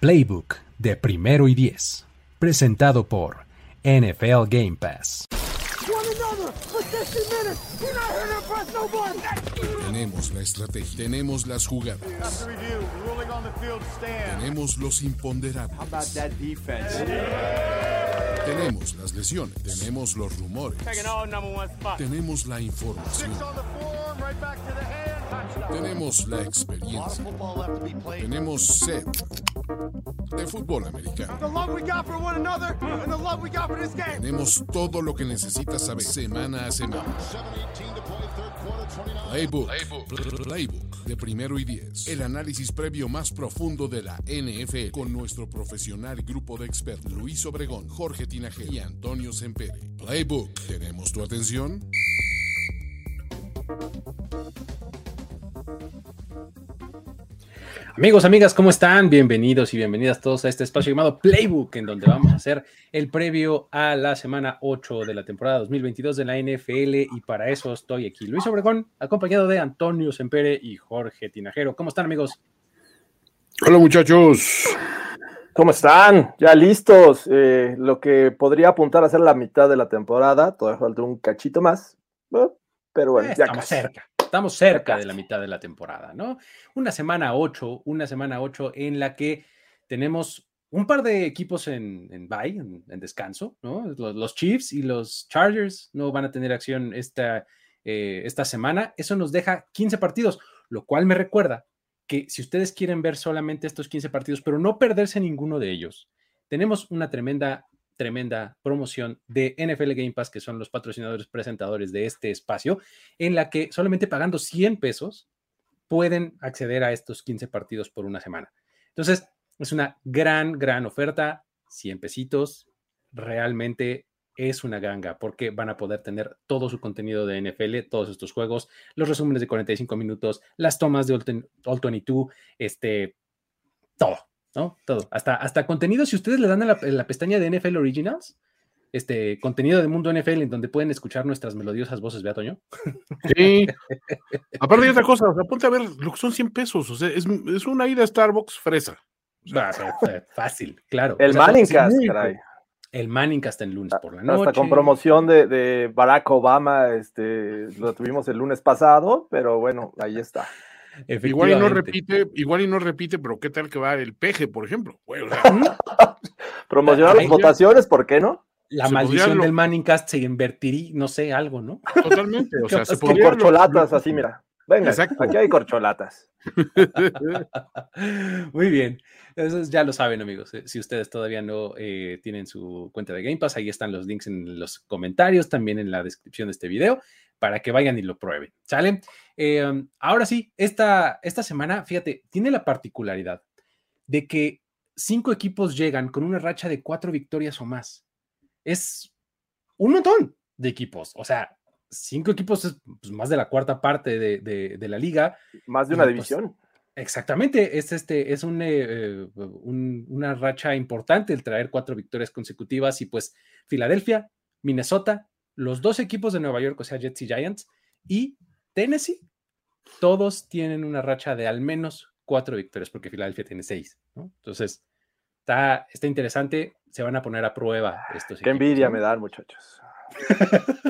Playbook de primero y diez, presentado por NFL Game Pass. Tenemos la estrategia, tenemos las jugadas, tenemos los imponderables, tenemos las lesiones, tenemos los rumores, tenemos la información, tenemos la experiencia, tenemos set de fútbol americano. Tenemos todo lo que necesitas saber semana a semana. Playbook, Playbook, Playbook de primero y diez. El análisis previo más profundo de la NFL con nuestro profesional grupo de expertos Luis Obregón, Jorge Tinajero y Antonio Sempere. Playbook, ¿tenemos tu atención? Amigos, amigas, ¿cómo están? Bienvenidos y bienvenidas todos a este espacio llamado Playbook, en donde vamos a hacer el previo a la semana 8 de la temporada 2022 de la NFL. Y para eso estoy aquí, Luis Obregón, acompañado de Antonio Sempere y Jorge Tinajero. ¿Cómo están, amigos? Hola, muchachos. ¿Cómo están? Ya listos. Eh, lo que podría apuntar a ser la mitad de la temporada. Todavía falta un cachito más. Pero bueno, Eh, ya estamos casi. cerca. Estamos cerca de la mitad de la temporada, ¿no? Una semana 8, una semana 8 en la que tenemos un par de equipos en, en bye, en, en descanso, ¿no? Los, los Chiefs y los Chargers no van a tener acción esta, eh, esta semana. Eso nos deja 15 partidos, lo cual me recuerda que si ustedes quieren ver solamente estos 15 partidos, pero no perderse ninguno de ellos, tenemos una tremenda, tremenda promoción de NFL Game Pass, que son los patrocinadores presentadores de este espacio, en la que solamente pagando 100 pesos pueden acceder a estos 15 partidos por una semana. Entonces, es una gran, gran oferta, 100 pesitos, realmente es una ganga porque van a poder tener todo su contenido de NFL, todos estos juegos, los resúmenes de 45 minutos, las tomas de All, Ten- All 22, este, todo, ¿no? Todo. Hasta, hasta contenido, si ustedes le dan a la, en la pestaña de NFL Originals, este contenido de Mundo NFL en donde pueden escuchar nuestras melodiosas voces, ¿vea, Toño? Sí. Aparte de otra cosa, o sea, ponte a ver lo que son 100 pesos. O sea, es, es una ida a Starbucks fresa. Fácil, claro. El O sea, Manningcast, caray. El Manningcast el lunes por la noche. Hasta con promoción de, de Barack Obama, este, lo tuvimos el lunes pasado, pero bueno, ahí está. Igual y no repite, igual y no repite, pero ¿qué tal que va el peje, por ejemplo? Güey, o sea, Promocionar las votaciones, ¿por qué no? La Se maldición lo- del Manningcast se invertiría, no sé, algo, ¿no? totalmente. O sea, se Con podría lo- corcholatas, así, mira. Venga, Exacto. aquí hay corcholatas. Muy bien. Ya lo saben, amigos. Eh, Si ustedes todavía no eh, tienen su cuenta de Game Pass, ahí están los links en los comentarios, también en la descripción de este video, para que vayan y lo prueben. ¿Sale? Eh, ahora sí, esta, esta semana, fíjate, tiene la particularidad de que cinco equipos llegan con una racha de cuatro victorias o más. Es un montón de equipos. O sea, cinco equipos es pues, más de la cuarta parte de, de- de la liga. Más de una pues, división. Exactamente, es, este, es un, eh, eh, un- una racha importante el traer cuatro victorias consecutivas y pues Filadelfia, Minnesota, los dos equipos de Nueva York, o sea, Jets y Giants, y Tennessee, todos tienen una racha de al menos cuatro victorias, porque Filadelfia tiene seis, ¿no? Entonces, está, está interesante, se van a poner a prueba estos Qué equipos, envidia ¿no? me dan, muchachos.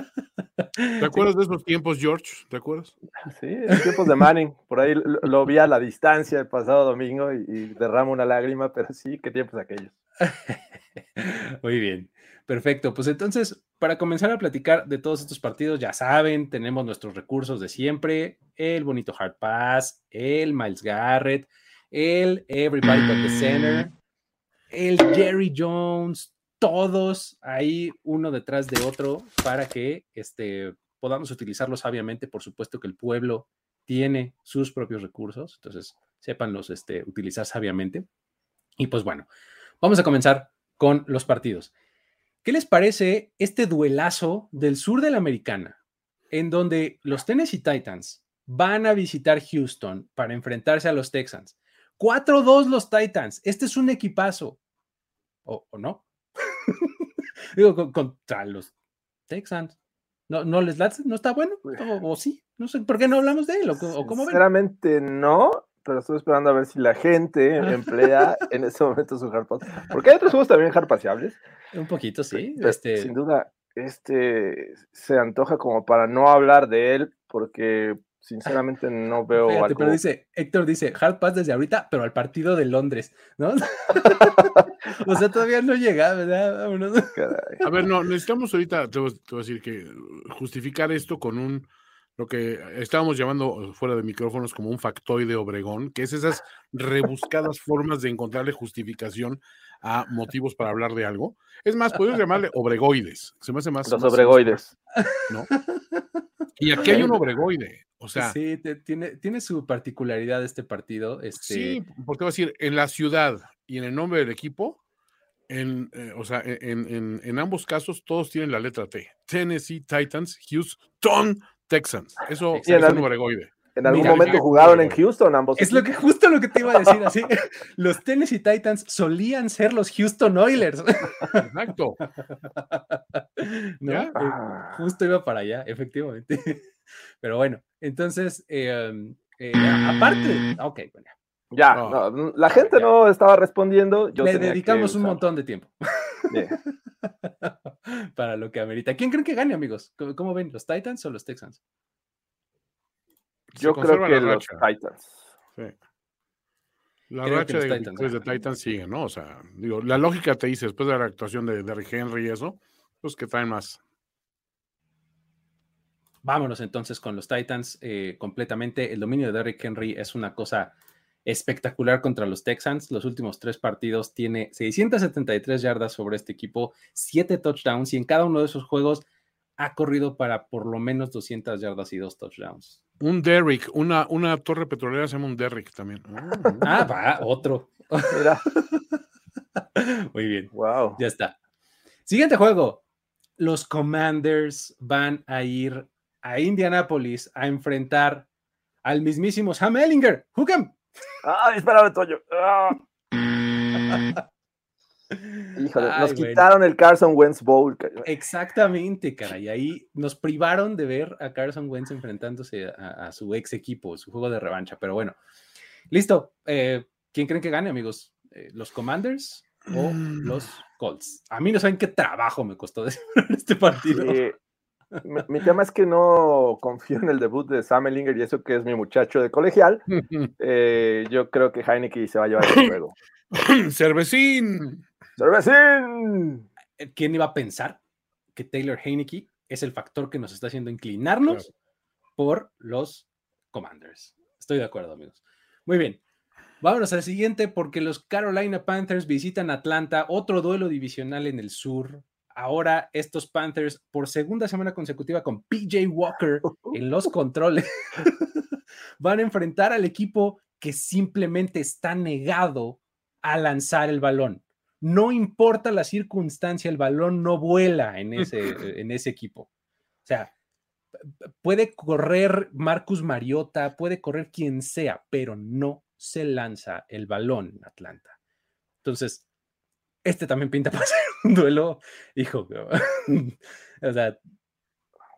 ¿Te acuerdas de esos tiempos, George? ¿Te acuerdas? Sí, en tiempos de Manning. Por ahí lo, lo vi a la distancia el pasado domingo y, y derramo una lágrima, pero sí, qué tiempos aquellos. Muy bien, perfecto. Pues entonces, para comenzar a platicar de todos estos partidos, ya saben, tenemos nuestros recursos de siempre, el bonito Hard Pass, el Miles Garrett, el Everybody But the Center, el Jerry Jones, todos ahí uno detrás de otro para que este, podamos utilizarlos sabiamente. Por supuesto que el pueblo tiene sus propios recursos, entonces sépanlos este, utilizar sabiamente. Y pues bueno, vamos a comenzar con los partidos. ¿Qué les parece este duelazo del sur de la americana, en donde los Tennessee Titans van a visitar Houston para enfrentarse a los Texans? 4-2 los Titans. Este es un equipazo. ¿O, o no? Digo, con- contra los Texans. ¿No, no les late? ¿No está bueno? ¿O, o sí? No sé, ¿por qué no hablamos de él? ¿O, cómo ven? Sinceramente no, pero estoy esperando a ver si la gente emplea en ese momento su hard pass. Porque hay otros juegos también hard paseables. Un poquito, sí. Pero, Este, Sin duda, este se antoja como para no hablar de él, porque sinceramente no veo fíjate, algo. pero dice, Héctor dice, hard pass desde ahorita, pero al partido de Londres, ¿no? o sea, todavía no llega, ¿verdad? Vámonos. A ver, no, necesitamos ahorita, te voy a decir que justificar esto con un, lo que estábamos llamando fuera de micrófonos como un factoide Obregón, que es esas rebuscadas formas de encontrarle justificación a motivos para hablar de algo. Es más, podemos llamarle obregoides. Se me hace más. Los más- obregoides. ¿no? Y aquí hay un obregoide. O sea, sí, sí, te- tiene, tiene su particularidad este partido. Este, porque va a decir, en la ciudad y en el nombre del equipo, en, eh, o sea, en, en- en ambos casos todos tienen la letra T. Tennessee Titans, Houston Texans. Eso Sí, es en un. En algún Mira, momento jugaron en. Houston ambos. Es lo que justo lo que te iba a decir, así. Los Tennessee Titans solían ser los Houston Oilers. Exacto. ¿No? ¿Ya? Eh, Ah. Justo iba para allá, efectivamente. Pero bueno, entonces, eh, um, eh, aparte, ok, bueno, Ya, No. no, la gente ya. no estaba respondiendo. Yo le tenía que dedicamos un montón de tiempo Yeah. para lo que amerita. ¿Quién creen que gane, amigos? ¿Cómo, cómo ven? ¿Los Titans o los Texans? Yo creo que la los racha. Titans. Sí. La Creo racha los de Titans victorias de Titans sigue, ¿no? O sea, digo, la lógica te dice, después de la actuación de Derrick Henry y eso, pues que traen más. Vámonos entonces con los Titans eh, completamente. El dominio de Derrick Henry es una cosa espectacular contra los Texans. Los últimos tres partidos tiene 673 yardas sobre este equipo, 7 touchdowns y en cada uno de esos juegos ha corrido para por lo menos 200 yardas y dos touchdowns. Un Derrick, una, una torre petrolera se llama un Derrick también. Ah, va, otro. Mira, Muy bien. wow. Ya está. Siguiente juego. Los Commanders van a ir a Indianapolis a enfrentar al mismísimo Sam Ellinger. Hook'em. Ay, espérame, Toño. Ah. Híjole, Ay, nos bueno. quitaron el Carson Wentz Bowl. Exactamente, caray. Ahí nos privaron de ver a Carson Wentz enfrentándose a, a su ex equipo, su juego de revancha. Pero bueno, listo. Eh, ¿Quién creen que gane, amigos? Eh, ¿Los Commanders o Mm. los Colts? A mí no saben qué trabajo me costó este partido. Sí. Mi, mi tema es que no confío en el debut de Sam Ellinger y eso que es mi muchacho de colegial. Eh, yo creo que Heineken se va a llevar el juego. Cervecín. ¡Cervecín! ¿Quién iba a pensar que Taylor Heineke es el factor que nos está haciendo inclinarnos por los Commanders? Estoy de acuerdo, amigos. Muy bien. Vámonos al siguiente porque los Carolina Panthers visitan Atlanta, otro duelo divisional en el sur. Ahora estos Panthers por segunda semana consecutiva con PJ Walker en los controles van a enfrentar al equipo que simplemente está negado a lanzar el balón. No importa la circunstancia, el balón no vuela en ese, en ese equipo. O sea, puede correr Marcus Mariota, puede correr quien sea, pero no se lanza el balón en Atlanta. Entonces, este también pinta para ser un duelo, hijo. o sea,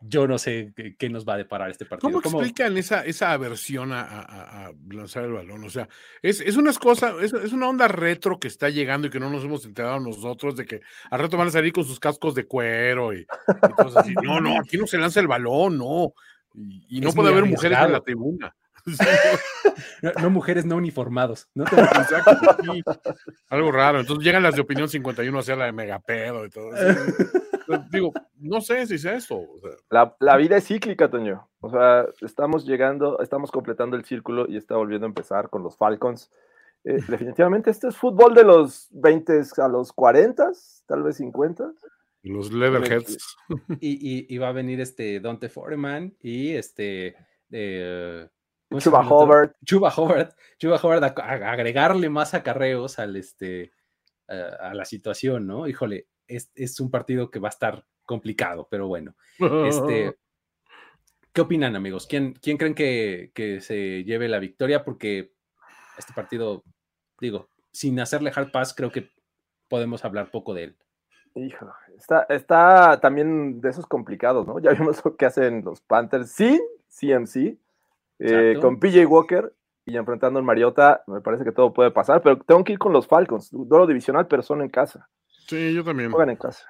yo no sé qué, qué nos va a deparar este partido. ¿Cómo ¿Cómo- explican esa, esa aversión a, a- a lanzar el balón? O sea, es, es unas cosas, es, es una onda retro que está llegando y que no nos hemos enterado nosotros de que al rato van a salir con sus cascos de cuero y, y cosas así. No, no, aquí no se lanza el balón, no. Y, y no puede haber mujeres en la tribuna. No, no mujeres no uniformados. ¿no? exacto, sí. Algo raro. Entonces llegan las de opinión 51 a hacer la de megapedo y todo eso. Pero Digo, no sé si sea esto. o sea, La, la vida es cíclica, Toño. O sea, estamos llegando, estamos completando el círculo y está volviendo a empezar con los Falcons. Eh, definitivamente este es fútbol de los 20 a los 40, tal vez 50. los Leatherheads. Y, y- y va a venir este Dante Foreman y este. eh, ¿cómo se Chuba? Hubbard. Chuba Howard, Chuba Howard a, a agregarle más acarreos al este a, a la situación, ¿no? Híjole, es, es un partido que va a estar complicado, pero bueno. Este, ¿Qué opinan, amigos? ¿Quién, quién creen que, que se lleve la victoria? Porque este partido, digo, sin hacerle hard pass, creo que podemos hablar poco de él. Hijo, está, está también de esos complicados, ¿no? Ya vimos lo que hacen los Panthers sin CMC, eh, con PJ Walker y enfrentando en Mariota, me parece que todo puede pasar, pero tengo que ir con los Falcons, duelo divisional, pero son en casa. Sí, yo también. Juegan en casa.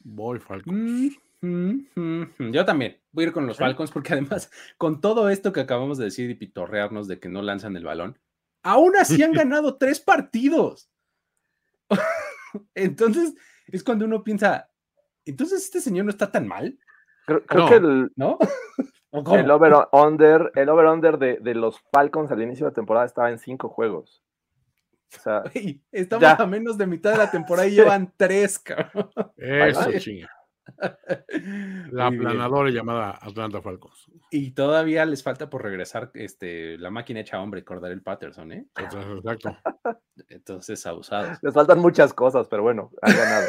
Voy Falcons. Mm, mm, mm. Yo también voy a ir con los Falcons porque además, con todo esto que acabamos de decir y pitorrearnos de que no lanzan el balón, aún así han ganado tres partidos. entonces, es cuando uno piensa, entonces este señor no está tan mal. Creo, creo que el, ¿No? El over-under el over -under de, de, los Falcons al inicio de la temporada estaba en cinco juegos. O sea, estamos ya. a menos de mitad de la temporada y llevan tres, cabrón. Eso, chinga. La planadora llamada Atlanta Falcons. Y todavía les falta por regresar este, la máquina hecha hombre, el Patterson, ¿eh? Exacto. Entonces, abusados. Les faltan muchas cosas, pero bueno, han ganado.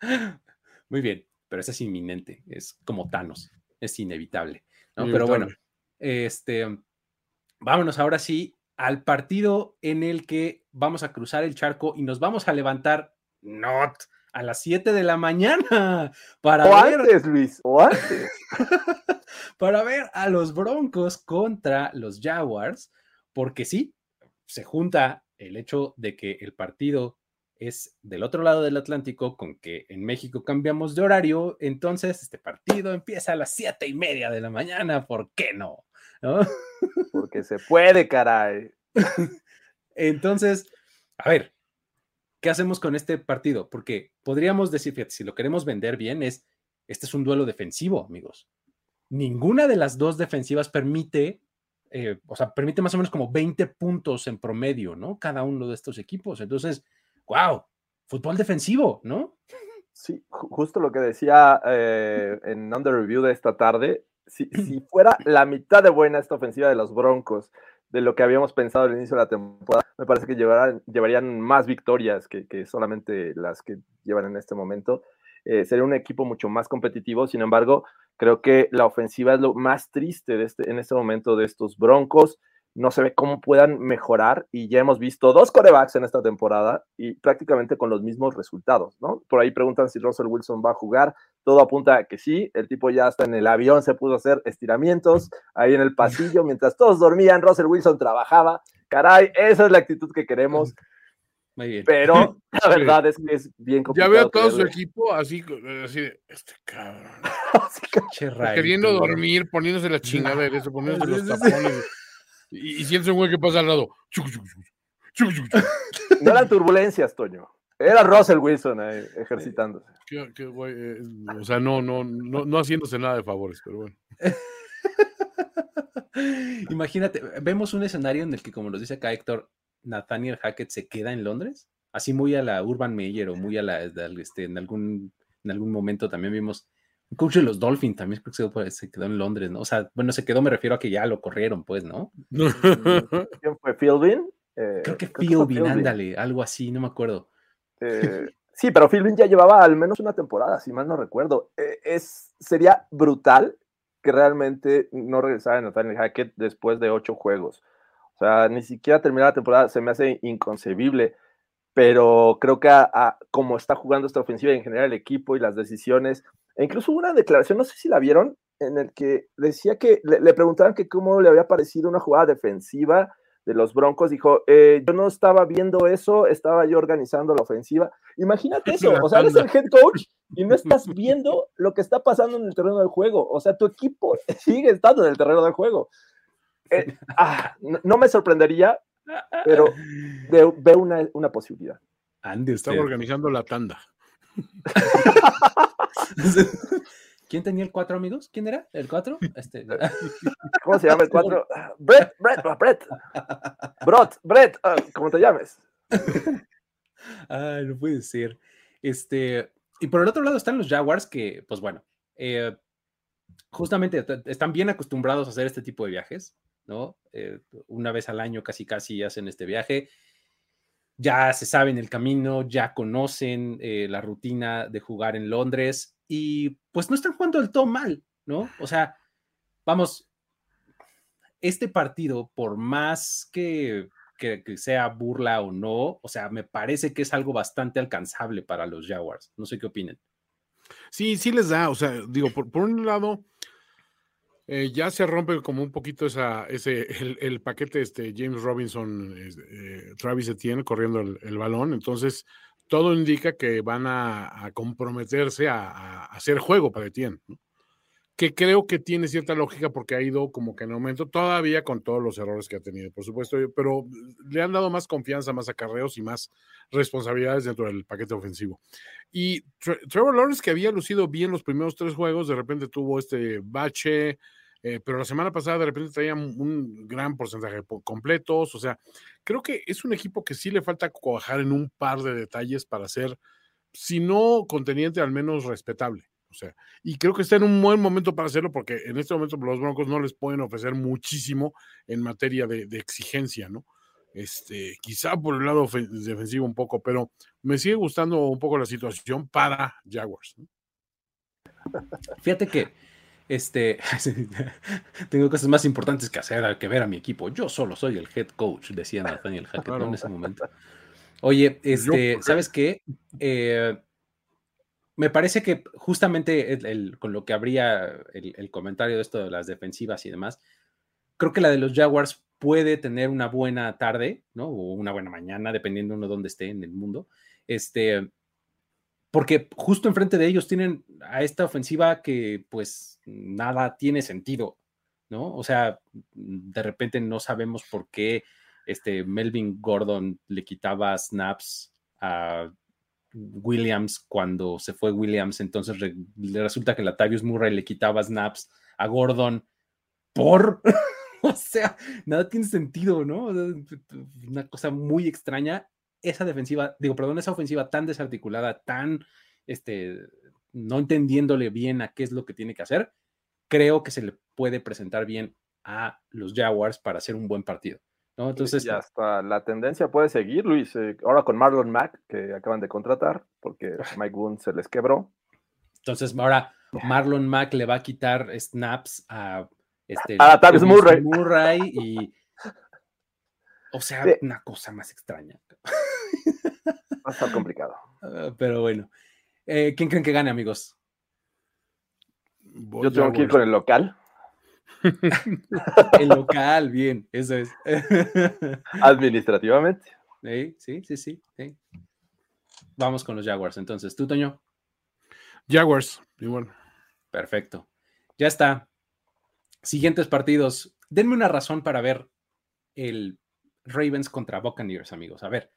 Muy bien, pero eso es inminente, es como Thanos, es inevitable. ¿no? Pero bueno, este, vámonos ahora sí al partido en el que vamos a cruzar el charco y nos vamos a levantar, not a las 7 de la mañana para o ver antes, Luis, o antes. para ver a los Broncos contra los Jaguars, porque sí, se junta el hecho de que el partido es del otro lado del Atlántico, con que en México cambiamos de horario, entonces este partido empieza a las siete y media de la mañana, ¿por qué no? ¿No? Porque se puede, caray. entonces, a ver, ¿qué hacemos con este partido? Porque podríamos decir, fíjate, si lo queremos vender bien, es, este es un duelo defensivo, amigos. Ninguna de las dos defensivas permite, eh, o sea, permite más o menos como 20 puntos en promedio, ¿no? Cada uno de estos equipos. Entonces, wow, fútbol defensivo, ¿no? Sí, justo lo que decía eh, en Under Review de esta tarde, si, si, fuera la mitad de buena esta ofensiva de los Broncos de lo que habíamos pensado al inicio de la temporada, me parece que llevarán, llevarían más victorias que, que, solamente las que llevan en este momento. Eh, sería un equipo mucho más competitivo, sin embargo, creo que la ofensiva es lo más triste de este, en este momento de estos Broncos no se ve cómo puedan mejorar y ya hemos visto dos corebacks en esta temporada y prácticamente con los mismos resultados, ¿no? Por ahí preguntan si Russell Wilson va a jugar, todo apunta a que sí, el tipo ya está en el avión, se pudo hacer estiramientos ahí en el pasillo, mientras todos dormían, Russell Wilson trabajaba, caray, esa es la actitud que queremos. Muy bien. Pero la verdad es que es bien complicado. Ya veo todo su equipo así, así de, este cabrón. Queriendo dormir, poniéndose la chingada de eso, poniéndose los tapones. Y, y sientes un güey que pasa al lado. No eran turbulencias, Toño. Era Russell Wilson ahí, ejercitándose. Qué, qué güey, eh, o sea, no, no, no, no haciéndose nada de favores, pero bueno. Imagínate, vemos un escenario en el que, como nos dice acá Héctor, Nathaniel Hackett se queda en Londres, así muy a la Urban Meyer o muy a la, este, en algún, en algún momento también vimos coach de los Dolphins también creo que se quedó en Londres, ¿no? O sea, bueno, se quedó, me refiero a que ya lo corrieron, pues, ¿no? ¿Quién fue? ¿Philbin? Eh, creo que Philbin, ándale, algo así, no me acuerdo. Eh, sí, pero Philbin ya llevaba al menos una temporada, si mal no recuerdo. Eh, es, sería brutal que realmente no regresara Nathaniel Hackett después de ocho juegos. O sea, ni siquiera terminar la temporada se me hace inconcebible pero creo que a, a, como está jugando esta ofensiva en general el equipo y las decisiones, e incluso hubo una declaración, no sé si la vieron, en el que decía que le, le preguntaban que cómo le había parecido una jugada defensiva de los Broncos, dijo, eh, yo no estaba viendo eso, estaba yo organizando la ofensiva. Imagínate eso, o sea, eres el head coach y no estás viendo lo que está pasando en el terreno del juego, o sea, tu equipo sigue estando en el terreno del juego. Eh, ah, no, no, me sorprendería, pero veo, veo una, una, posibilidad. Andy, estaba organizando la tanda. ¿Quién tenía el 4, amigos? ¿Quién era? ¿El 4? Este... ¿Cómo se llama el 4? Brett, Brett, Brett. Brett, Brett, uh, ¿cómo te llames? Ay, no puede ser. Este, y por el otro lado están los Jaguars que, pues bueno, eh, justamente están bien acostumbrados a hacer este tipo de viajes, ¿no? Eh, una vez al año casi casi hacen este viaje ya se saben el camino, ya conocen eh, la rutina de jugar en Londres y pues no están jugando del todo mal, ¿no? O sea, vamos, este partido, por más que, que, sea burla o no, o sea, me parece que es algo bastante alcanzable para los Jaguars. No sé qué opinen. Sí, sí les da, o sea, digo, por un lado, eh, ya se rompe como un poquito esa, ese, el, paquete este James Robinson, eh, Travis Etienne corriendo el, balón. Entonces, todo indica que van a, comprometerse a, hacer juego para Etienne. Que creo que tiene cierta lógica porque ha ido como que en aumento, todavía con todos los errores que ha tenido, por supuesto, pero le han dado más confianza, más acarreos y más responsabilidades dentro del paquete ofensivo. Y Trevor Lawrence, que había lucido bien los primeros tres juegos, de repente tuvo este bache, eh, pero la semana pasada de repente traían un gran porcentaje de completos, o sea, creo que es un equipo que sí le falta cuajar en un par de detalles para ser, si no conteniente, al menos respetable. O sea, y creo que está en un buen momento para hacerlo porque en este momento los Broncos no les pueden ofrecer muchísimo en materia de, exigencia, ¿no? Este, quizá por el lado defensivo un poco, pero me sigue gustando un poco la situación para Jaguars. Fíjate que este, tengo cosas más importantes que hacer que ver a mi equipo. Yo solo soy el head coach, decía Nathaniel Hackett en ese momento. Oye, este, ¿sabes qué? Eh, me parece que justamente con lo que habría el, comentario de esto de las defensivas y demás, creo que la de los Jaguars puede tener una buena tarde, ¿no? O una buena mañana, dependiendo uno dónde esté en el mundo. Este, porque justo enfrente de ellos tienen a esta ofensiva que pues nada tiene sentido, ¿no? O sea, de repente no sabemos por qué este Melvin Gordon le quitaba snaps a Williams cuando se fue Williams, entonces le resulta que Latavius Murray le quitaba snaps a Gordon por, o sea, nada tiene sentido, ¿no? Una cosa muy extraña esa defensiva, digo, perdón, esa ofensiva tan desarticulada, tan, este, no entendiéndole bien a qué es lo que tiene que hacer, creo que se le puede presentar bien a los Jaguars para hacer un buen partido. ¿no? Entonces, ya está, la tendencia puede seguir, Luis. Eh, ahora con Marlon Mack, que acaban de contratar, porque Mike Boone se les quebró. Entonces, ahora Marlon Mack le va a quitar snaps a este, a Murray. Murray y. O sea, una cosa más extraña. Va a estar complicado. Ah, pero bueno. Eh, ¿Quién creen que gane, amigos? Yo tengo que ir con el local. el local, bien, eso es. Administrativamente. Sí, sí, sí, Vamos con los Jaguars. Entonces, ¿tú, Toño? Jaguars, igual. Perfecto. Ya está. Siguientes partidos. Denme una razón para ver el Ravens contra Buccaneers, amigos. A ver.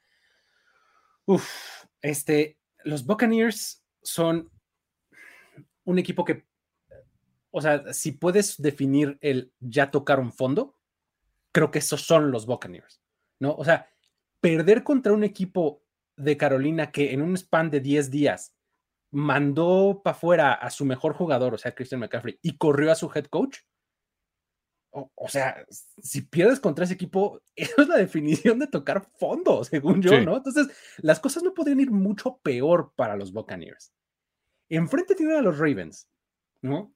Uf, este, los Buccaneers son un equipo que, o sea, si puedes definir el ya tocar un fondo, creo que esos son los Buccaneers, ¿no? O sea, perder contra un equipo de Carolina que en un span de 10 días mandó para afuera a su mejor jugador, o sea, Christian McCaffrey, y corrió a su head coach, o, sea, si pierdes contra ese equipo, eso es la definición de tocar fondo, según yo, ¿no? Entonces, las cosas no podrían ir mucho peor para los Buccaneers. Enfrente tienen a los Ravens, ¿no?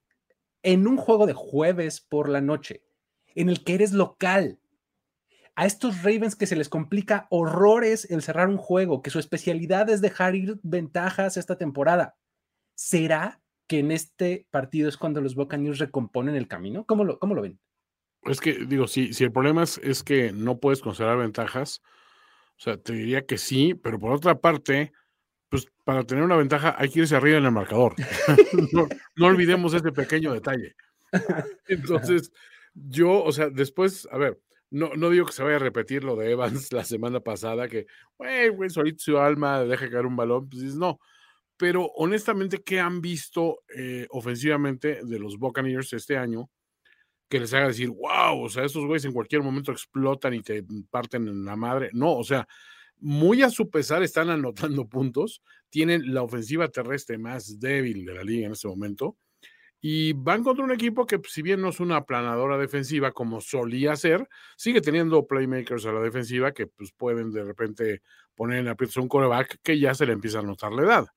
En un juego de jueves por la noche, en el que eres local. A estos Ravens que se les complica horrores el cerrar un juego, que su especialidad es dejar ir ventajas esta temporada. ¿Será que en este partido es cuando los Buccaneers recomponen el camino? ¿Cómo lo, cómo lo ven? Es que, digo, si, si el problema es, es, que no puedes considerar ventajas, o sea, te diría que sí, pero por otra parte, pues para tener una ventaja hay que irse arriba en el marcador. no, olvidemos ese pequeño detalle. Entonces, yo, o sea, después, a ver, no, no digo que se vaya a repetir lo de Evans la semana pasada, que, güey, güey, solito su alma deja caer un balón, pues no. Pero honestamente, ¿qué han visto eh, ofensivamente de los Buccaneers este año? Que les haga decir, wow, o sea, esos güeyes en cualquier momento explotan y te parten en la madre. No, o sea, muy a su pesar están anotando puntos, tienen la ofensiva terrestre más débil de la liga en este momento y van contra un equipo que si bien no es una aplanadora defensiva como solía ser, sigue teniendo playmakers a la defensiva que pues pueden de repente poner en aprietos a un coreback que ya se le empieza a notar la edad.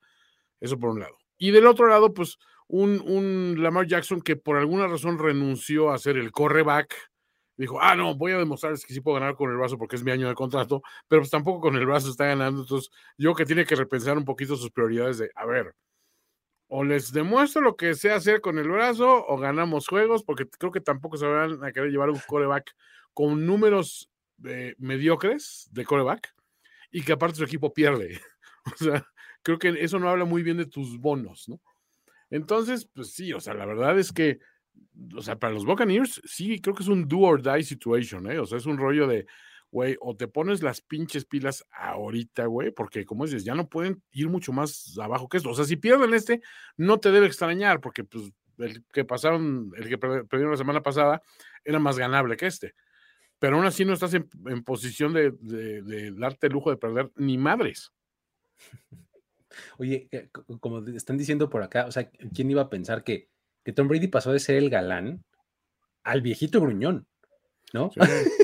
Eso por un lado. Y del otro lado, pues un, Lamar Jackson que por alguna razón renunció a ser el correback. Dijo, ah, no, voy a demostrarles que sí puedo ganar con el brazo porque es mi año de contrato, pero pues tampoco con el brazo está ganando. Entonces, yo que tiene que repensar un poquito sus prioridades de, a ver, o les demuestro lo que sé hacer con el brazo o ganamos juegos, porque creo que tampoco se van a querer llevar un coreback con números eh, mediocres de coreback y que aparte su equipo pierde. O sea, creo que eso no habla muy bien de tus bonos, ¿no? Entonces, pues sí, o sea, la verdad es que, o sea, para los Buccaneers, sí, creo que es un do or die situation, ¿eh? O sea, es un rollo de, güey, o te pones las pinches pilas ahorita, güey, porque como dices, ya no pueden ir mucho más abajo que esto. O sea, si pierden este, no te debe extrañar, porque pues el que pasaron, el que perdieron la semana pasada, era más ganable que este. Pero aún así no estás en, posición de, de, darte el lujo de perder ni madres. Oye, eh, como están diciendo por acá, o sea, ¿quién iba a pensar que, que Tom Brady pasó de ser el galán al viejito gruñón? ¿No?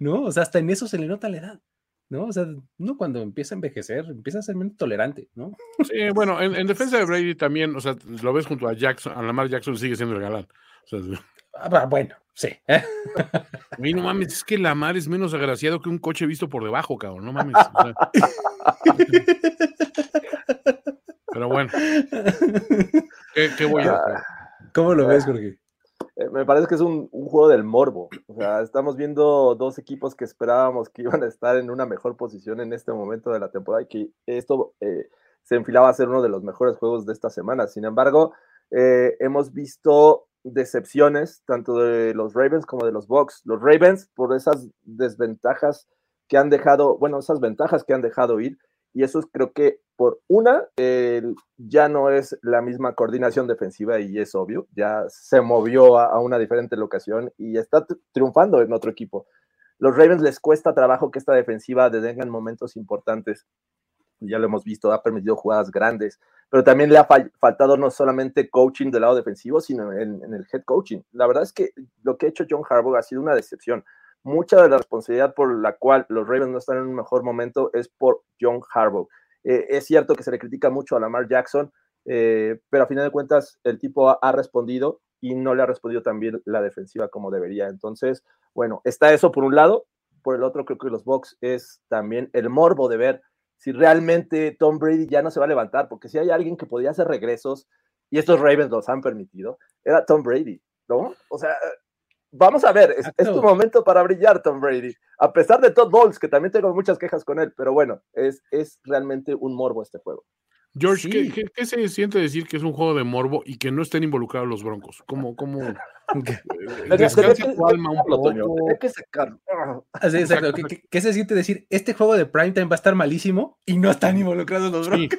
¿no? O sea, hasta en eso se le nota la edad, ¿no? O sea, uno cuando empieza a envejecer, empieza a ser menos tolerante, ¿no? Sí, bueno, en, defensa de Brady también, o sea, lo ves junto a Jackson, a Lamar Jackson sigue siendo el galán. Ah, bueno, sí. Y no mames, es que Lamar es menos agraciado que un coche visto por debajo, cabrón, no mames. Pero bueno, ¿qué, voy a hacer? ¿Cómo lo ves, Jorge? Eh, me parece que es un, juego del morbo. O sea, estamos viendo dos equipos que esperábamos que iban a estar en una mejor posición en este momento de la temporada y que esto eh, se enfilaba a ser uno de los mejores juegos de esta semana. Sin embargo, eh, hemos visto decepciones tanto de los Ravens como de los Bucks. Los Ravens por esas desventajas que han dejado, bueno, esas ventajas que han dejado ir y eso es, creo que por una, ya no es la misma coordinación defensiva y es obvio, ya se movió a, una diferente locación y está triunfando en otro equipo. Los Ravens les cuesta trabajo que esta defensiva detenga en momentos importantes. Ya lo hemos visto, ha permitido jugadas grandes, pero también le ha faltado no solamente coaching del lado defensivo, sino en, el head coaching. La verdad es que lo que ha hecho John Harbaugh ha sido una decepción mucha de la responsabilidad por la cual los Ravens no están en un mejor momento es por John Harbaugh. Eh, es cierto que se le critica mucho a Lamar Jackson, eh, pero a final de cuentas el tipo ha, respondido y no le ha respondido también la defensiva como debería. Entonces, bueno, está eso por un lado. Por el otro, creo que los Bucks es también el morbo de ver si realmente Tom Brady ya no se va a levantar, porque si hay alguien que podía hacer regresos, y estos Ravens los han permitido, era Tom Brady, ¿no? O sea, vamos a ver, es, tu momento para brillar, Tom Brady. A pesar de Todd Bowles, que también tengo muchas quejas con él, pero bueno, es, es realmente un morbo este juego. George, ¿qué, se siente decir que es un juego de morbo y que no estén involucrados los broncos? ¿Cómo, cómo descansa tu alma un poco? que sacarlo. exacto. ¿Qué, se siente decir? Este juego de primetime va a estar malísimo y no están involucrados los broncos.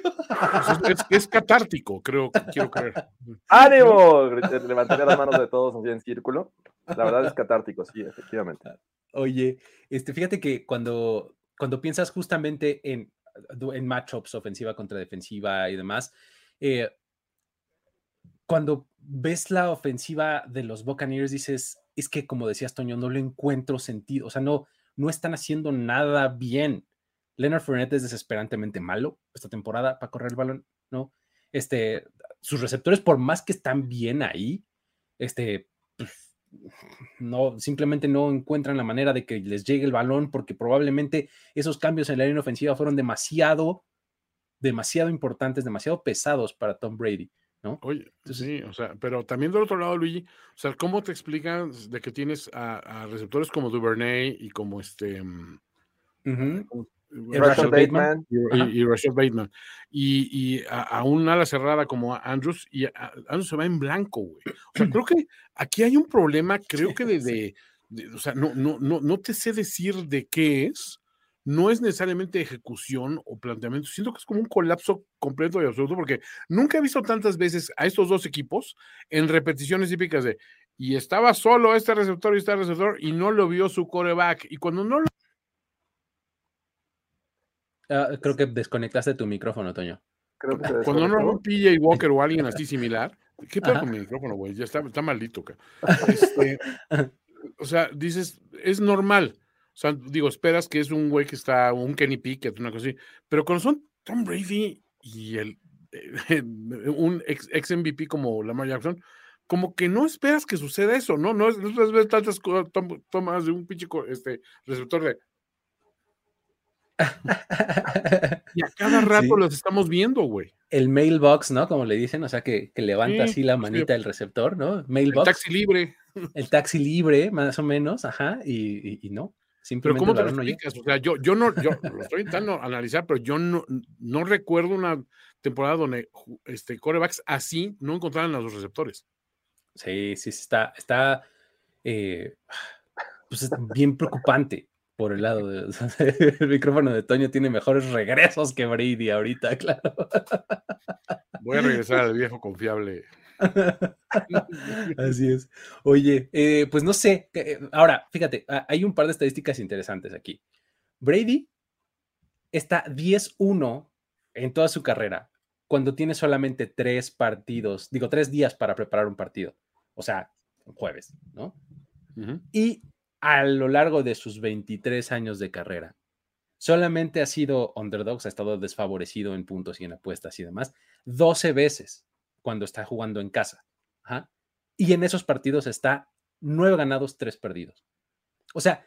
Es, catártico, creo, quiero creer. ¡Ánimo! Levantaría las manos de todos así en círculo. La verdad es catártico, sí, efectivamente. Oye, este, fíjate que cuando, cuando piensas justamente en, en matchups ofensiva contra defensiva y demás, eh, cuando ves la ofensiva de los Buccaneers dices, es que como decías Toño, no le encuentro sentido, o sea, no, no están haciendo nada bien. Leonard Fournette es desesperantemente malo esta temporada para correr el balón, ¿no? Este, sus receptores, por más que están bien ahí, este, pues, no, simplemente no encuentran la manera de que les llegue el balón porque probablemente esos cambios en la línea ofensiva fueron demasiado, demasiado importantes, demasiado pesados para Tom Brady, ¿no? Oye, sí, o sea, pero también del otro lado, Luigi, o sea, ¿cómo te explicas de que tienes a, receptores como Duvernay y como este... Mm, y, Rashad Bateman. Y, Bateman. Y, a, un ala cerrada como Andrews, y Andrews se va en blanco, güey. O sea, creo que aquí hay un problema, creo que de, o sea, no, no, no, no te sé decir de qué es, no es necesariamente ejecución o planteamiento, siento que es como un colapso completo y absoluto, porque nunca he visto tantas veces a estos dos equipos en repeticiones típicas de, y estaba solo este receptor y este receptor, y no lo vio su coreback, y cuando no lo Ah, creo que desconectaste tu micrófono, Toño. Cuando no un PJ Walker o alguien así similar, ¿qué pasa con mi micrófono, güey? Ya está, está maldito. Este, o sea, dices, es normal. O sea, digo, esperas que es un güey que está, un Kenny Pickett, una cosa así. Pero cuando son Tom Brady y el, un ex, ex, MVP como Lamar Jackson, como que no esperas que suceda eso, ¿no? No, no ves tantas tomas de un pinche este, receptor de y a cada rato los estamos viendo, güey. El mailbox, ¿no? Como le dicen, o sea, que, levanta así la manita del receptor, ¿no? Mailbox. El taxi libre. El taxi libre, más o menos, ajá, y, no. Simplemente pero ¿cómo te lo explicas? O sea, yo, yo no, yo lo estoy intentando analizar, pero yo no, no recuerdo una temporada donde este, corebacks así no encontraran a los receptores. Sí, sí, está, está eh, pues bien preocupante por el lado del el micrófono de Toño tiene mejores regresos que Brady ahorita, claro. Voy a regresar al viejo confiable. Así es. Oye, eh, pues no sé. Eh, ahora, fíjate, hay un par de estadísticas interesantes aquí. Brady está 10-1 en toda su carrera cuando tiene solamente tres partidos, digo, tres días para preparar un partido. O sea, un jueves, ¿no? Y a lo largo de sus 23 años de carrera. Solamente ha sido underdogs, ha estado desfavorecido en puntos y en apuestas y demás, 12 veces cuando está jugando en casa. Y en esos partidos está 9 ganados, 3 perdidos. O sea,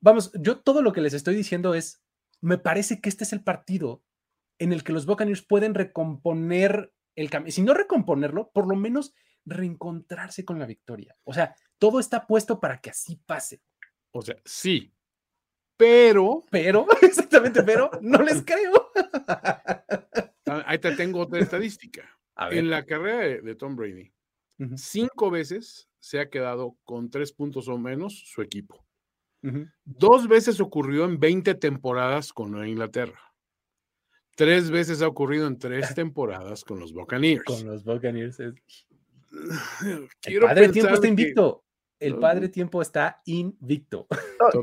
vamos, yo todo lo que les estoy diciendo es, me parece que este es el partido en el que los Buccaneers pueden recomponer el camino. Si no recomponerlo, por lo menos reencontrarse con la victoria. O sea, todo está puesto para que así pase. O sea, sí, pero. Pero, exactamente, pero no les creo. Ah, ahí te tengo otra estadística. En la carrera de, Tom Brady, cinco veces se ha quedado con tres puntos o menos su equipo. Dos veces ocurrió en 20 temporadas con Inglaterra. Tres veces ha ocurrido en tres temporadas con los Buccaneers. Con los Buccaneers. Quiero el padre tiempo está invicto. El padre tiempo está invicto.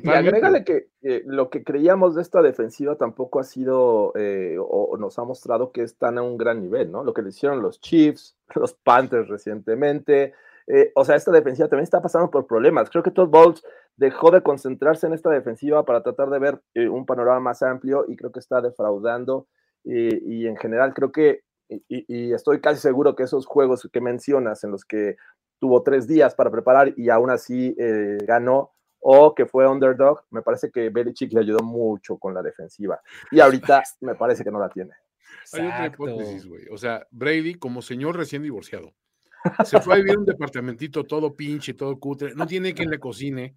y agrégale que lo que creíamos de esta defensiva tampoco ha sido eh, o, nos ha mostrado que están a un gran nivel, ¿no? Lo que le hicieron los Chiefs, los Panthers recientemente. Eh, o sea, esta defensiva también está pasando por problemas. Creo que Todd Bowles dejó de concentrarse en esta defensiva para tratar de ver eh, un panorama más amplio y creo que está defraudando. y en general creo que y, estoy casi seguro que esos juegos que mencionas en los que tuvo tres días para preparar y aún así eh, ganó o que fue underdog, me parece que Belichick le ayudó mucho con la defensiva y ahorita me parece que no la tiene. Hay otra hipótesis, güey. O sea, Brady, como señor recién divorciado, se fue a vivir un departamentito todo pinche, todo cutre, no tiene quien le cocine.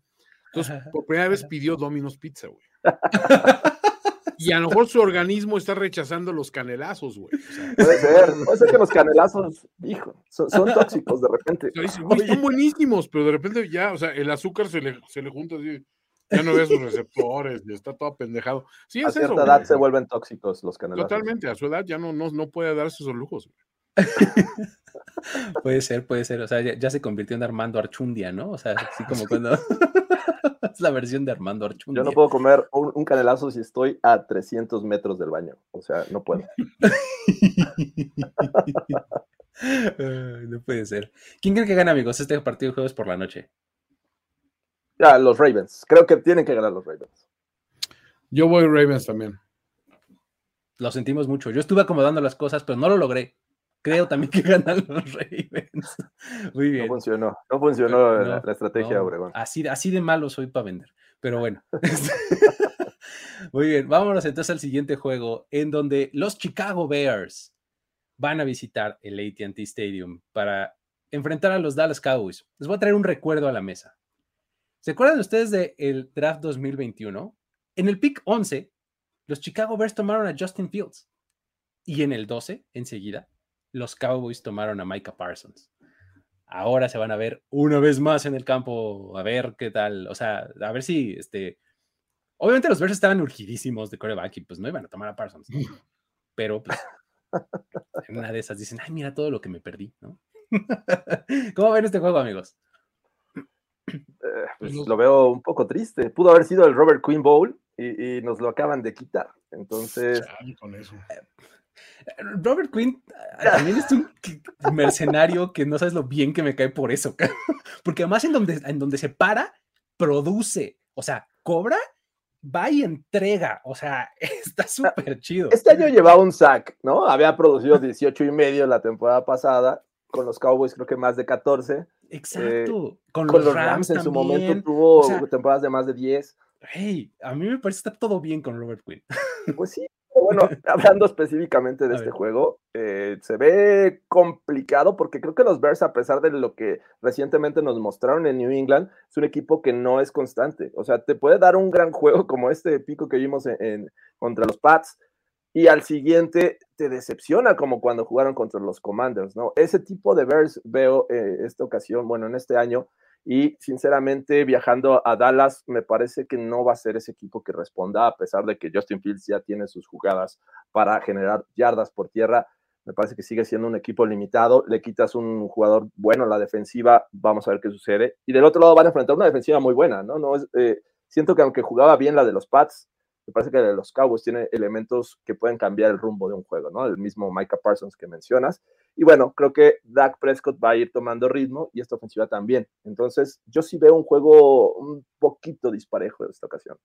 Entonces, por primera vez pidió Domino's Pizza, güey. Y a lo mejor su organismo está rechazando los canelazos, güey. puede ser, puede ser que los canelazos, hijo, son, tóxicos de repente. son buenísimos, pero de repente ya, o sea, el azúcar se le, se le junta así, ya no ve sus receptores, y está todo pendejado. Sí, a cierta edad se vuelven tóxicos los canelazos. Totalmente, a su edad ya no, no, no puede darse esos lujos. puede ser, puede ser. O sea, ya, se convirtió en Armando Archundia, ¿no? O sea, así como cuando. es la versión de Armando Archundia. Yo no puedo comer un, canelazo si estoy a 300 metros del baño. O sea, no puedo. no puede ser. ¿Quién cree que gana, amigos, este partido de jueves por la noche? Ya, los Ravens. Creo que tienen que ganar los Ravens. Yo voy Ravens también. Lo sentimos mucho. Yo estuve acomodando las cosas, pero no lo logré creo también que ganan los Ravens. Muy bien. No funcionó, no funcionó la, estrategia, Obregón. Así, así de malo soy para vender, pero bueno. Muy bien, vámonos entonces al siguiente juego, en donde los Chicago Bears van a visitar el ATT Stadium para enfrentar a los Dallas Cowboys. Les voy a traer un recuerdo a la mesa. ¿Se acuerdan ustedes del draft 2021? En el pick 11, los Chicago Bears tomaron a Justin Fields. Y en el 12, enseguida, los Cowboys tomaron a Micah Parsons. Ahora se van a ver una vez más en el campo, a ver qué tal, o sea, a ver si, este, obviamente los Bears estaban urgidísimos de coreback y pues no iban a tomar a Parsons, pero pues en una de esas dicen, ay, mira todo lo que me perdí, ¿no? ¿Cómo ven este juego, amigos? Eh, pues lo veo un poco triste. Pudo haber sido el Robert Quinn Bowl y, nos lo acaban de quitar. Entonces, con eso. Eh, Robert Quinn también es un mercenario que no sabes lo bien que me cae por eso, porque además en donde, en donde se para, produce, o sea, cobra, va y entrega, o sea, está súper chido. Este año llevaba un sack, ¿no? Había producido 18 y medio la temporada pasada, con los Cowboys creo que más de 14. Exacto, eh, con, los, Rams, en su momento tuvo temporadas de más de 10. hey, a mí me parece que está todo bien con Robert Quinn. Pues sí, bueno, hablando específicamente de este juego, eh, se ve complicado porque creo que los Bears, a pesar de lo que recientemente nos mostraron en New England, es un equipo que no es constante. O sea, te puede dar un gran juego como este pico que vimos en, contra los Pats y al siguiente te decepciona como cuando jugaron contra los Commanders, ¿no? Ese tipo de Bears veo eh, esta ocasión, bueno, en este año, y sinceramente, viajando a Dallas, me parece que no va a ser ese equipo que responda, a pesar de que Justin Fields ya tiene sus jugadas para generar yardas por tierra. Me parece que sigue siendo un equipo limitado. Le quitas un jugador bueno a la defensiva, vamos a ver qué sucede. Y del otro lado van a enfrentar una defensiva muy buena, ¿no? no es, eh, siento que aunque jugaba bien la de los Pats, me parece que los Cowboys tiene elementos que pueden cambiar el rumbo de un juego, ¿no? El mismo Micah Parsons que mencionas. Y bueno, creo que Dak Prescott va a ir tomando ritmo y esta ofensiva también. Entonces, yo sí veo un juego un poquito disparejo de esta ocasión.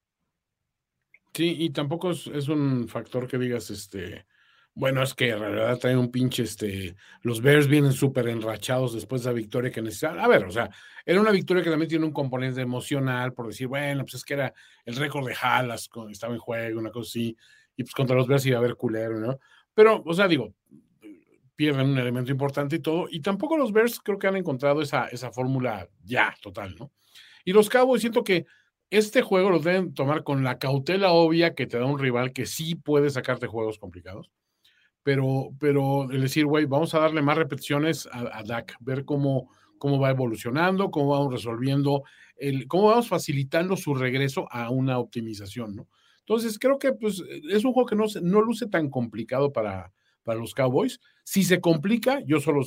Sí, y tampoco es, un factor que digas, este, bueno, es que en realidad trae un pinche, este, los Bears vienen súper enrachados después de la victoria que necesitaban. A ver, o sea, era una victoria que también tiene un componente emocional, por decir, bueno, pues es que era el récord de Halas, estaba en juego, una cosa así, y pues contra los Bears iba a haber culero, ¿no? Pero, o sea, digo, pierden un elemento importante y todo, y tampoco los Bears creo que han encontrado esa, esa fórmula ya total, ¿no? Y los Cowboys siento que este juego lo deben tomar con la cautela obvia que te da un rival que sí puede sacarte juegos complicados pero, pero decir, güey, vamos a darle más repeticiones a, a, Dak, ver cómo, cómo va evolucionando, cómo vamos resolviendo, el, cómo vamos facilitando su regreso a una optimización, ¿no? Entonces, creo que pues, es un juego que no, no luce tan complicado para, para los Cowboys. Si se complica, yo solo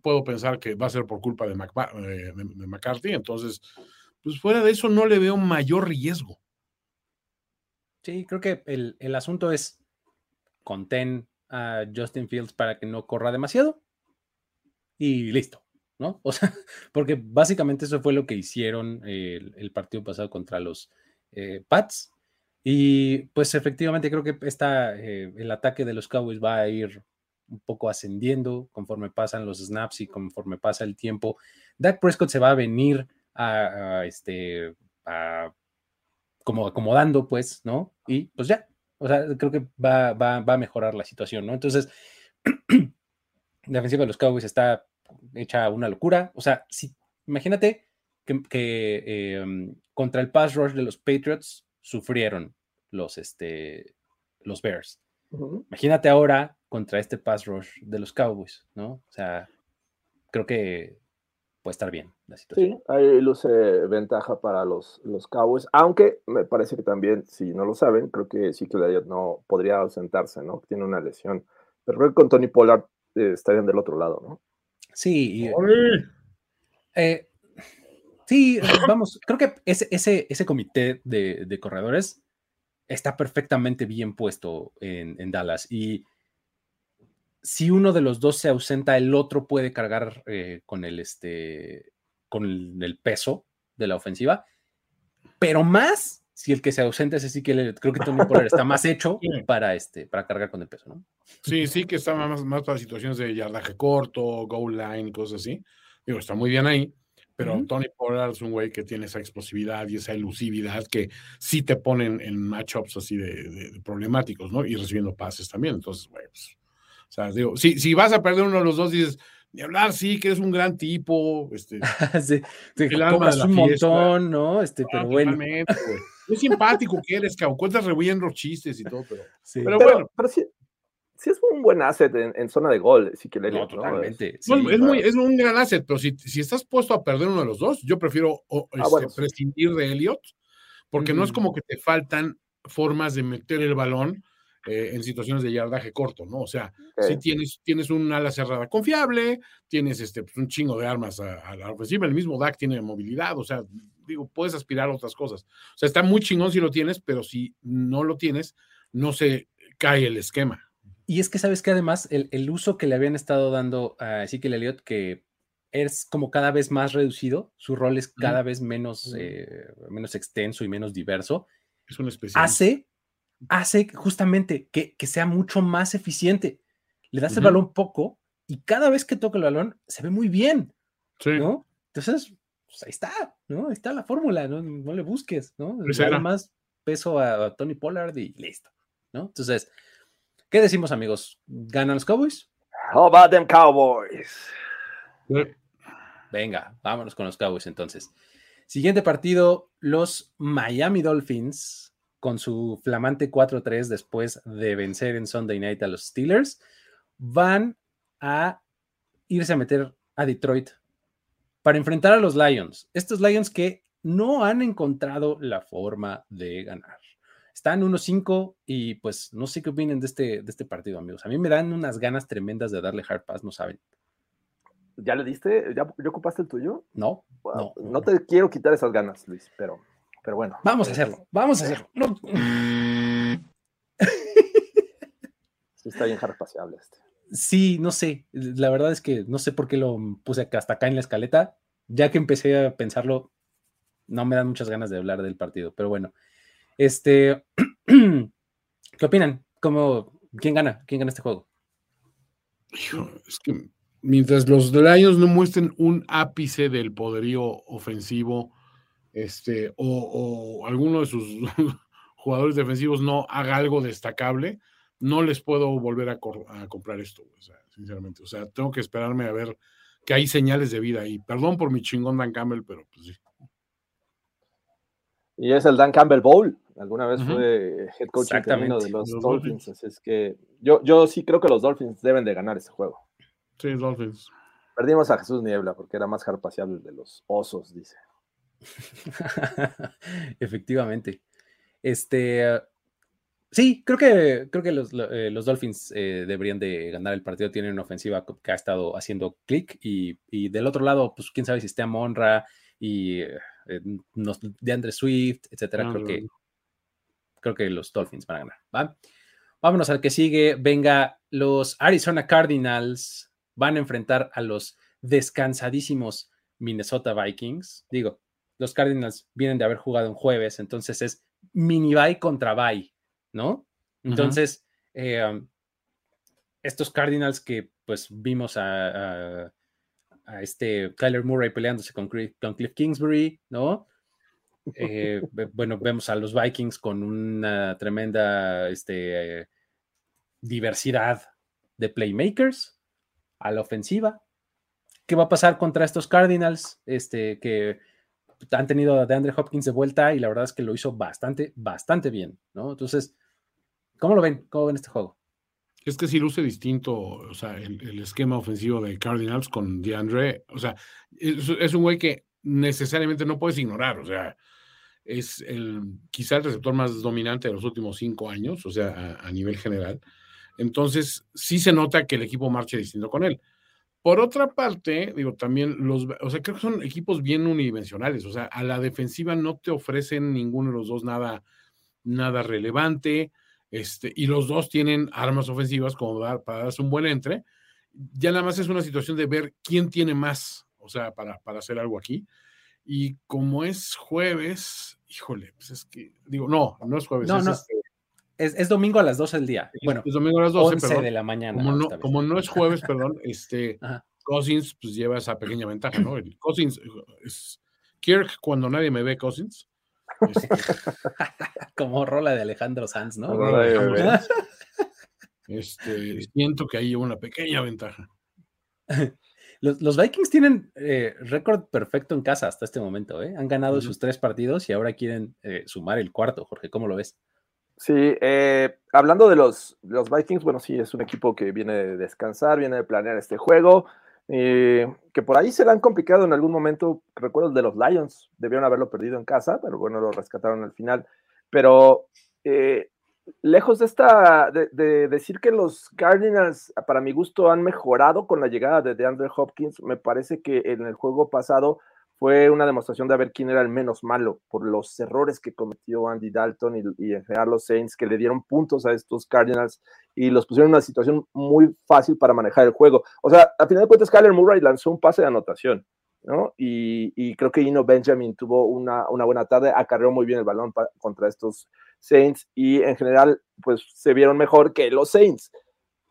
puedo pensar que va a ser por culpa eh, de McCarthy, entonces, pues fuera de eso no le veo mayor riesgo. Sí, creo que el, el asunto es contén a Justin Fields para que no corra demasiado y listo, ¿no? O sea, porque básicamente eso fue lo que hicieron el, el partido pasado contra los eh, Pats. Y pues efectivamente creo que esta, eh, el ataque de los Cowboys va a ir un poco ascendiendo conforme pasan los snaps y conforme pasa el tiempo. Dak Prescott se va a venir a, este, a, como acomodando, pues, ¿no? Y pues ya, o sea, creo que va, va, va a mejorar la situación, ¿no? Entonces, la ofensiva de los Cowboys está hecha una locura. O sea, si, imagínate que, eh, contra el pass rush de los Patriots sufrieron los, este, los Bears. Uh -huh. Imagínate ahora contra este pass rush de los Cowboys, ¿no? O sea, creo que puede estar bien la situación. Sí, ahí luce ventaja para los, los Cowboys, aunque me parece que también, si no lo saben, creo que sí que no podría ausentarse, ¿no? Tiene una lesión. Pero creo que con Tony Pollard eh, estarían del otro lado, ¿no? Sí. Y, eh, sí, vamos, creo que ese, ese, ese comité de, de, corredores está perfectamente bien puesto en, en Dallas y si uno de los dos se ausenta, el otro puede cargar eh, con el este con el, el, peso de la ofensiva, pero más si el que se ausenta es así que le, creo que Tony Pollard está más hecho para este para cargar con el peso, ¿no? Sí, sí que está más, más para situaciones de yardaje corto, goal line, cosas así. Digo, está muy bien ahí, pero uh -huh. Tony Pollard es un güey que tiene esa explosividad y esa elusividad que sí te ponen en matchups así de, de, de problemáticos, ¿no? Y recibiendo pases también. Entonces, güey, pues, o sea, digo, si, si vas a perder uno de los dos, dices, ni hablar, sí, que eres un gran tipo, este, sí, sí, el alma de la un fiesta. montón, ¿no? Este, pero bueno. Muy simpático que eres, cabrón, cuentas re bien los chistes y todo, pero, sí. pero, pero bueno. Pero sí, sí, es un buen asset en, en zona de gol, si que le no, totalmente. Sí, es, muy, es, un gran asset, pero si, si, estás puesto a perder uno de los dos, yo prefiero o, ah, este, bueno, prescindir de Elliot, porque mm. no es como que te faltan formas de meter el balón eh, en situaciones de yardaje corto, ¿no? O sea, okay. si tienes, tienes un ala cerrada confiable, tienes este, pues, un chingo de armas a, a, la ofensiva, el mismo DAC tiene movilidad, o sea, digo, puedes aspirar a otras cosas. O sea, está muy chingón si lo tienes, pero si no lo tienes, no se cae el esquema. Y es que sabes que además el, el uso que le habían estado dando a Ezekiel Elliott, que es como cada vez más reducido, su rol es cada vez menos, eh, menos extenso y menos diverso. Es un especial. Hace hace justamente que, que, sea mucho más eficiente. Le das uh -huh. el balón poco y cada vez que toca el balón se ve muy bien. Sí. ¿no? Entonces, pues ahí está, ¿no? Ahí está la fórmula, ¿no? No le busques, ¿no? Nada más peso a, Tony Pollard y listo, ¿no? Entonces, ¿qué decimos, amigos? ¿Ganan los Cowboys? How about them Cowboys? Venga, vámonos con los Cowboys entonces. Siguiente partido, los Miami Dolphins con su flamante 4-3 después de vencer en Sunday Night a los Steelers, van a irse a meter a Detroit para enfrentar a los Lions. Estos Lions que no han encontrado la forma de ganar. Están 1-5 y pues no sé qué opinen de este, de este partido, amigos. A mí me dan unas ganas tremendas de darle hard pass, no saben. ¿Ya le diste? ¿Ya, ocupaste el tuyo? No, no, no. te quiero quitar esas ganas, Luis, pero, pero bueno. Vamos a hacerlo, vamos a hacerlo. sí, está bien paseable este. Sí, no sé. La verdad es que no sé por qué lo puse hasta acá en la escaleta. Ya que empecé a pensarlo, no me dan muchas ganas de hablar del partido. Pero bueno, este, ¿qué opinan? ¿Cómo, ¿Quién gana? ¿Quién gana este juego? es que mientras los Lions no muestren un ápice del poderío ofensivo, este, o, alguno de sus jugadores defensivos no haga algo destacable, no les puedo volver a, comprar esto, sinceramente. O sea, tengo que esperarme a ver que hay señales de vida ahí. Perdón por mi chingón Dan Campbell, pero pues sí. Y es el Dan Campbell Bowl. Alguna vez fue head coach de los, Dolphins. Dolphins. es que yo, yo sí creo que los Dolphins deben de ganar ese juego. Sí, Dolphins. Perdimos a Jesús Niebla porque era más harpaciable de los osos, dice. Efectivamente. Este. Sí, creo que, creo que los, eh, Dolphins eh, deberían de ganar el partido. Tienen una ofensiva que ha estado haciendo clic y, del otro lado, pues quién sabe si esté Monra y eh, de Andre Swift, etcétera. creo que creo que los Dolphins van a ganar. ¿va? Vámonos al que sigue. Venga, los Arizona Cardinals van a enfrentar a los descansadísimos Minnesota Vikings. Digo, los Cardinals vienen de haber jugado en jueves, entonces es mini bye contra bye, ¿no? Entonces, eh, estos Cardinals que pues vimos a, este Kyler Murray peleándose con, con Cliff Kingsbury, ¿no? Eh, bueno, vemos a los Vikings con una tremenda este, diversidad de playmakers, a la ofensiva. ¿Qué va a pasar contra estos Cardinals? Este, que han tenido a DeAndre Hopkins de vuelta y la verdad es que lo hizo bastante, bastante bien, ¿no? Entonces, ¿cómo lo ven? ¿Cómo ven este juego? Es que sí luce distinto, o sea, el, esquema ofensivo de Cardinals con DeAndre, o sea, es, un güey que necesariamente no puedes ignorar, o sea, es el quizá el receptor más dominante de los últimos cinco años, o sea, a nivel general. Entonces, sí se nota que el equipo marcha distinto con él. Por otra parte, digo, también los, o sea, creo que son equipos bien unidimensionales, o sea, a la defensiva no te ofrecen ninguno de los dos nada, nada relevante, este, y los dos tienen armas ofensivas como para darse un buen entre. Ya nada más es una situación de ver quién tiene más, o sea, para, para hacer algo aquí. Y como es jueves, híjole, pues es que, digo, no, no es jueves, es Este, es, domingo a las 12 del día. Bueno, es domingo a las 12, 11 de la mañana. Como no, es jueves, perdón, este Cousins pues lleva esa pequeña ventaja, ¿no? El Cousins es Kirk cuando nadie me ve Cousins. Este como rola de Alejandro Sanz, ¿no? Este, siento que ahí lleva una pequeña ventaja. Los, Vikings tienen eh, récord perfecto en casa hasta este momento, ¿eh? Han ganado sus tres partidos y ahora quieren eh, sumar el cuarto, Jorge, ¿cómo lo ves? Sí, eh, hablando de los, los Vikings, bueno, sí, es un equipo que viene de descansar, viene de planear este juego, eh, que por ahí se le han complicado en algún momento, recuerdo de los Lions, debieron haberlo perdido en casa, pero bueno, lo rescataron al final. Pero eh, lejos de esta, de, decir que los Cardinals, para mi gusto, han mejorado con la llegada de DeAndre Hopkins, me parece que en el juego pasado fue una demostración de ver quién era el menos malo por los errores que cometió Andy Dalton y, en general los Saints que le dieron puntos a estos Cardinals y los pusieron en una situación muy fácil para manejar el juego. O sea, a final de cuentas, Kyler Murray lanzó un pase de anotación, ¿no? Y, creo que Ino Benjamin tuvo una, buena tarde, acarreó muy bien el balón contra estos Saints y en general, pues se vieron mejor que los Saints.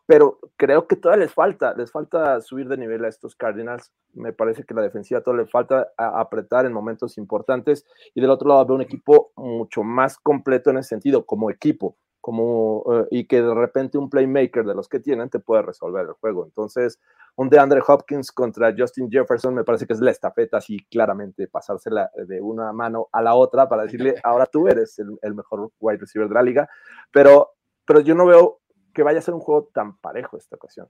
Pero creo que todavía les falta, les falta subir de nivel a estos Cardinals. Me parece que la defensiva todavía le falta apretar en momentos importantes. Y del otro lado veo un equipo mucho más completo en ese sentido, como equipo, como, eh, y que de repente un playmaker de los que tienen te puede resolver el juego. Entonces, un de Andre Hopkins contra Justin Jefferson me parece que es la estafeta, así claramente pasársela de una mano a la otra para decirle, ahora tú eres el, el mejor wide receiver de la liga. Pero, pero yo no veo que vaya a ser un juego tan parejo esta ocasión.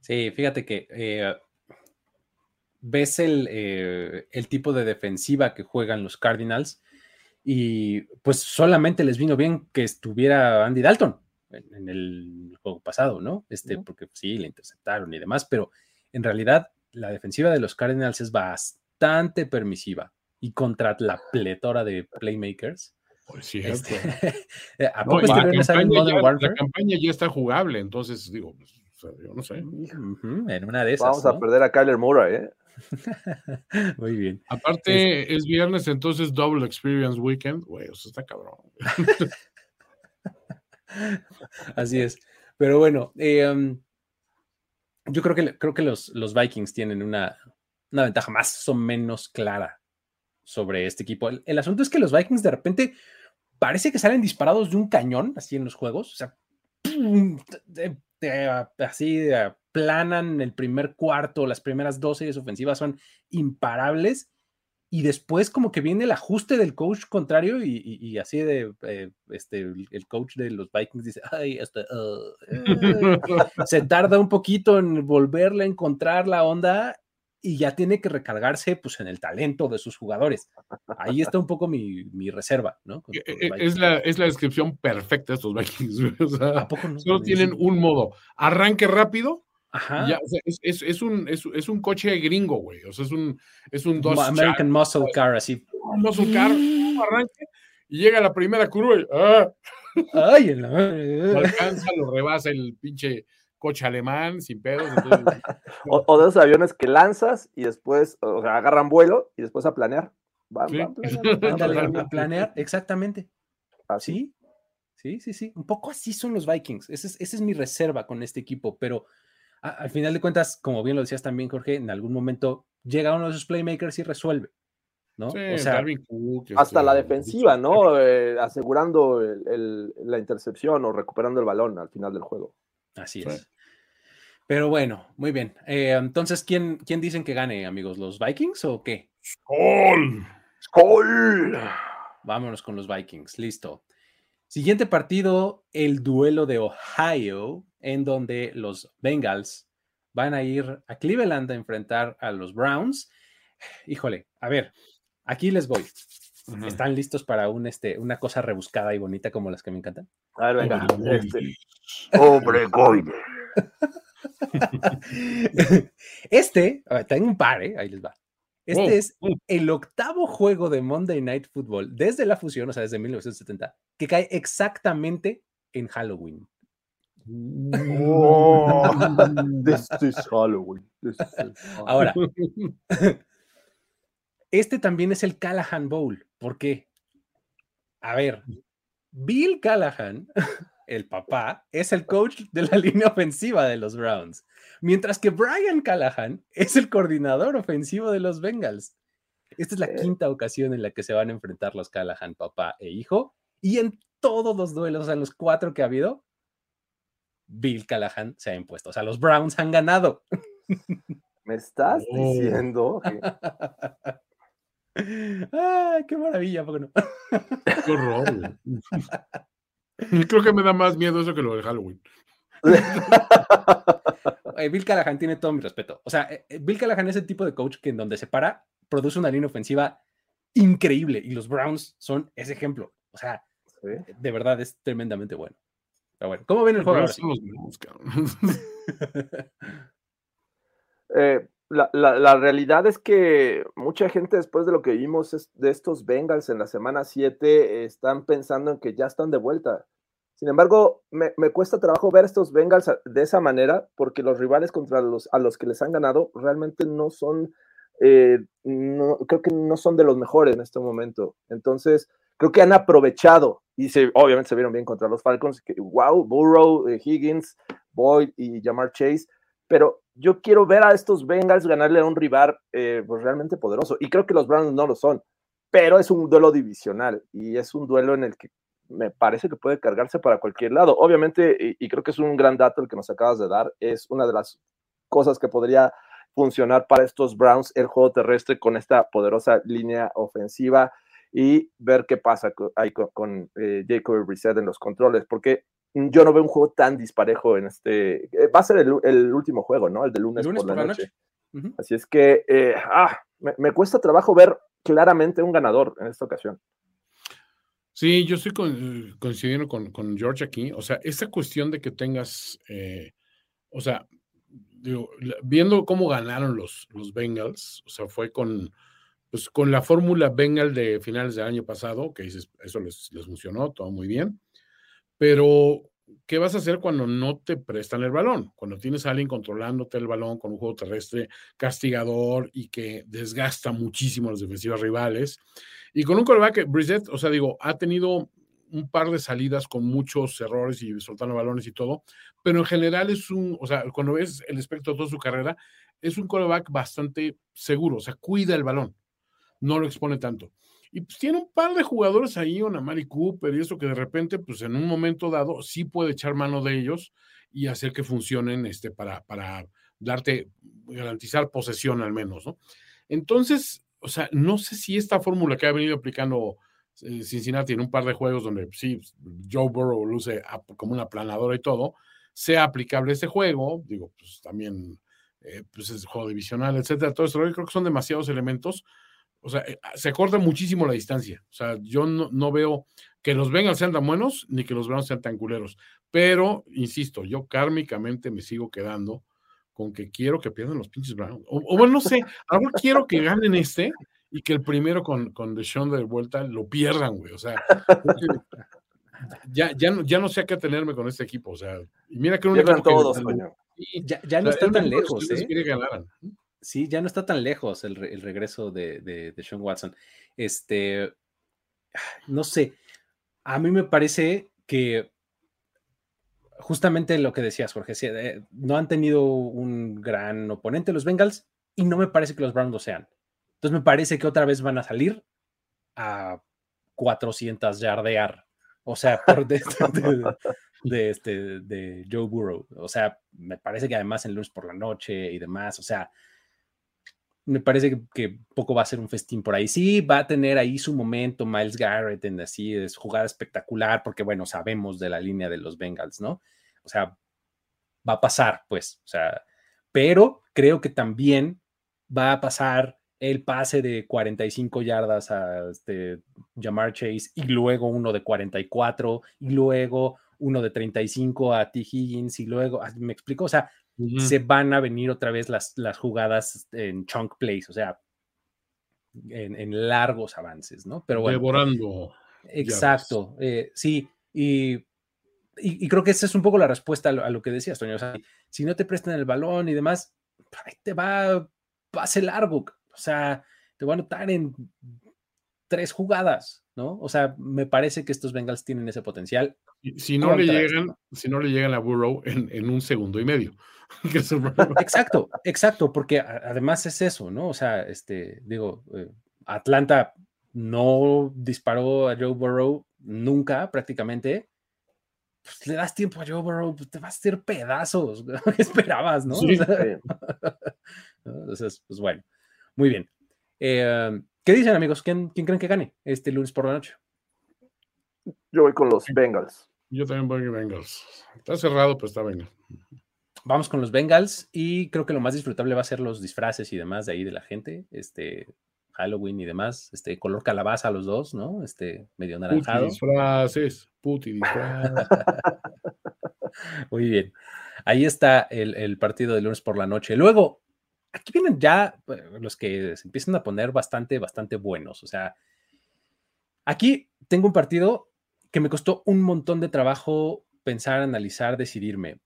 Sí, fíjate que eh, ves el, eh, el, tipo de defensiva que juegan los Cardinals y pues solamente les vino bien que estuviera Andy Dalton en, el juego pasado, ¿no? Este, porque sí, le interceptaron y demás, pero en realidad la defensiva de los Cardinals es bastante permisiva y contra la pletora de playmakers pues este, ¿A poco este la, campaña ya, está jugable, entonces digo, pues, yo no sé. en una de esas. Vamos a perder a Kyler Murray, ¿eh? Muy bien. Aparte, es... viernes, entonces Double Experience Weekend. Güey, eso está cabrón. Así es. Pero bueno, eh, um, yo creo que, creo que los, los Vikings tienen una, una ventaja más o menos clara sobre este equipo. el, asunto es que los Vikings de repente parece que salen disparados de un cañón, así en los juegos, o sea, así planan el primer cuarto, las primeras dos series ofensivas son imparables y después como que viene el ajuste del coach contrario y, así de eh, este el coach de los Vikings dice ay este, se tarda un poquito en volverle a encontrar la onda y ya tiene que recargarse pues en el talento de sus jugadores. Ahí está un poco mi, mi reserva, ¿no? E, e, es, la, es la descripción perfecta de estos Vikings. O sea, Solo tienen un modo. Arranque rápido. Ajá. Ya, o sea, es, es, es, un, es, un coche gringo, güey. O sea, es un, es un dos American Muscle Car, así. muscle Car, arranque y llega la primera curva y ¡ah! Ay, en la... Lo alcanza, lo rebasa el pinche coche alemán sin pedos. o, de esos aviones que lanzas y después, o sea, agarran vuelo y después a planear. Van, a planear, exactamente. ¿Así? Sí, sí, sí. Un poco así son los Vikings. Esa es, mi reserva con este equipo, pero al final de cuentas, como bien lo decías también, Jorge, en algún momento llega uno de sus playmakers y resuelve. ¿no? o sea, hasta la este, defensiva, ¿no? Eh, asegurando la intercepción o recuperando el balón al final del juego. Así es. Pero bueno, muy bien. Eh, entonces, ¿quién, ¿quién dicen que gane, amigos? ¿Los Vikings o qué? ¡Skol! ¡Skol! Vámonos con los Vikings, listo. Siguiente partido, el duelo de Ohio, en donde los Bengals van a ir a Cleveland a enfrentar a los Browns. Híjole, a ver, aquí les voy. ¿Están listos para un, este, una cosa rebuscada y bonita como las que me encantan? A ver, venga. Este. este, tengo un par, ¿eh? ahí les va. Este es el octavo juego de Monday Night Football desde la fusión, o sea, desde 1970, que cae exactamente en Halloween. Oh, this is Halloween. Ahora, este también es el Callahan Bowl. ¿Por qué? A ver, Bill Callahan, el papá, es el coach de la línea ofensiva de los Browns, mientras que Brian Callahan es el coordinador ofensivo de los Bengals. Esta es la quinta ocasión en la que se van a enfrentar los Callahan, papá e hijo, y en todos los duelos, o sea, en los cuatro que ha habido, Bill Callahan se ha impuesto. O sea, los Browns han ganado. ¿Me estás oh. diciendo? ¡Ay, qué maravilla! ¿por no? Qué horror. Creo que me da más miedo eso que lo de Halloween. Bill Callahan tiene todo mi respeto. O sea, eh, eh, Bill Callahan es el tipo de coach que en donde se para, produce una línea ofensiva increíble y los Browns son ese ejemplo. O sea, de verdad es tremendamente bueno. Pero bueno, ¿cómo ven el juego? eh, la, realidad es que mucha gente después de lo que vimos de estos Bengals en la semana 7 están pensando en que ya están de vuelta. Sin embargo, me, cuesta trabajo ver estos Bengals de esa manera porque los rivales contra los a los que les han ganado realmente no son, eh, creo que no son de los mejores en este momento. Entonces, creo que han aprovechado y se, obviamente se vieron bien contra los Falcons. Wow, Burrow, eh, Higgins, Boyd y Jamar Chase, pero yo quiero ver a estos Bengals ganarle a un rival eh, pues realmente poderoso. Y creo que los Browns no lo son, pero es un duelo divisional y es un duelo en el que me parece que puede cargarse para cualquier lado. Obviamente, y, creo que es un gran dato el que nos acabas de dar, es una de las cosas que podría funcionar para estos Browns el juego terrestre con esta poderosa línea ofensiva y ver qué pasa con, con eh, Jacob Reset en los controles, porque yo no veo un juego tan disparejo en este. Eh, va a ser el, el último juego, ¿no? El de lunes, Lunes por, la por la noche. Así es que, eh, ah, me, me cuesta trabajo ver claramente un ganador en esta ocasión. Sí, yo estoy con- coincidiendo con, con George aquí. O sea, esta cuestión de que tengas, eh, o sea, digo, viendo cómo ganaron los, los Bengals, o sea, fue con, pues, con la fórmula Bengal de finales del año pasado, que dices, eso les, les funcionó, todo muy bien. Pero, ¿qué vas a hacer cuando no te prestan el balón? Cuando tienes a alguien controlándote el balón con un juego terrestre castigador y que desgasta muchísimo a las defensivas rivales. Y con un coreback, Brissett, o sea, digo, ha tenido un par de salidas con muchos errores y soltando balones y todo, pero en general es un, o sea, cuando ves el espectro de toda su carrera, es un coreback bastante seguro, o sea, cuida el balón, no lo expone tanto. Y pues tiene un par de jugadores ahí, una Mari Cooper y eso que de repente, pues en un momento dado, sí puede echar mano de ellos y hacer que funcionen este, para, para darte, garantizar posesión al menos, ¿no? Entonces, o sea, no sé si esta fórmula que ha venido aplicando eh, Cincinnati en un par de juegos donde sí, Joe Burrow luce como una planadora y todo, sea aplicable este juego, digo, pues también, eh, pues es juego divisional, etcétera, todo eso, creo que son demasiados elementos, o sea, eh, se corta muchísimo la distancia, o sea, yo no, no veo que los Bengals sean tan buenos, ni que los Browns sean tan culeros, pero, insisto, yo kármicamente me sigo quedando con que quiero que pierdan los pinches Browns, o, o bueno, no sé, ahora quiero que ganen este, y que el primero con, con Deshaun de vuelta lo pierdan, güey. O sea, ya, ya, no, ya no sé a qué tenerme con este equipo. O sea, y mira que un que- todos, coño. Sí, Ya, ya o no sea, está tan que lejos, ¿eh? que ganaran. Sí, ya no está tan lejos el, re- el regreso de, Sean Watson. Este, no sé, a mí me parece que justamente lo que decías, Jorge, eh, no han tenido un gran oponente los Bengals y no me parece que los Browns lo sean. Entonces me parece que otra vez van a salir a 400 yardear, o sea, por de, de- este, de Joe Burrow. O sea, me parece que además en lunes por la noche y demás, o sea, me parece que, poco va a ser un festín por ahí. Sí, va a tener ahí su momento Miles Garrett en así, es jugada espectacular, porque bueno, sabemos de la línea de los Bengals, ¿no? O sea, va a pasar, pues, o sea, pero creo que también va a pasar el pase de 45 yardas a este Jamar Chase y luego uno de 44 y luego uno de 35 a T. Higgins y luego, ah, me explico, o sea, Se van a venir otra vez las, las jugadas en chunk plays, o sea, en, en largos avances, ¿no? Pero bueno, Devorando. exacto, eh, sí, y, y, y creo que esa es un poco la respuesta a lo, a lo que decías, Toño, o sea, si no te prestan el balón y demás, ahí te va pase largo, o sea, te va a anotar en tres jugadas, ¿no? O sea, me parece que estos Bengals tienen ese potencial. Si, no le llegan, si no le llegan a Burrow en, en un segundo y medio. que. Exacto, exacto, porque además es eso, ¿no? O sea, este, digo, eh, Atlanta no disparó a Joe Burrow nunca prácticamente. Pues le das tiempo a Joe Burrow, pues, te vas a hacer pedazos. ¿Qué esperabas, no? O Sí. sea, Sí. Entonces, pues bueno, muy bien. Eh, ¿Qué dicen, amigos? ¿Quién, quién creen que gane este lunes por la noche? Yo voy con los Bengals. Yo también voy a Bengals. Está cerrado, pero está Bengals. Vamos con los Bengals y creo que lo más disfrutable va a ser los disfraces y demás de ahí de la gente, este Halloween y demás, este color calabaza los dos, ¿no? Este medio Puti naranjado. disfraces, puti disfraces. Muy bien. Ahí está el, el partido de lunes por la noche. Luego, aquí vienen ya eh, los que se empiezan a poner bastante, bastante buenos. O sea, aquí tengo un partido que me costó un montón de trabajo pensar, analizar, decidirme.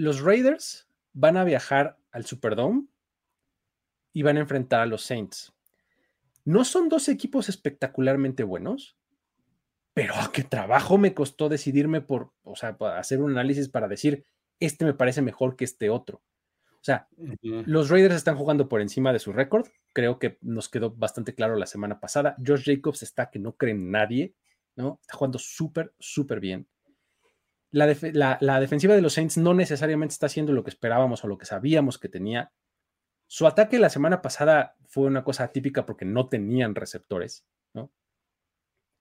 Los Raiders van a viajar al Superdome y van a enfrentar a los Saints. No son dos equipos espectacularmente buenos, pero qué trabajo me costó decidirme por, o sea, hacer un análisis para decir, este me parece mejor que este otro. O sea, los Raiders están jugando por encima de su récord. Creo que nos quedó bastante claro la semana pasada. Josh Jacobs está que no cree en nadie, ¿no? Está jugando súper, súper bien. La, la, defensiva de los Saints no necesariamente está haciendo lo que esperábamos o lo que sabíamos que tenía. Su ataque la semana pasada fue una cosa típica porque no tenían receptores, ¿no?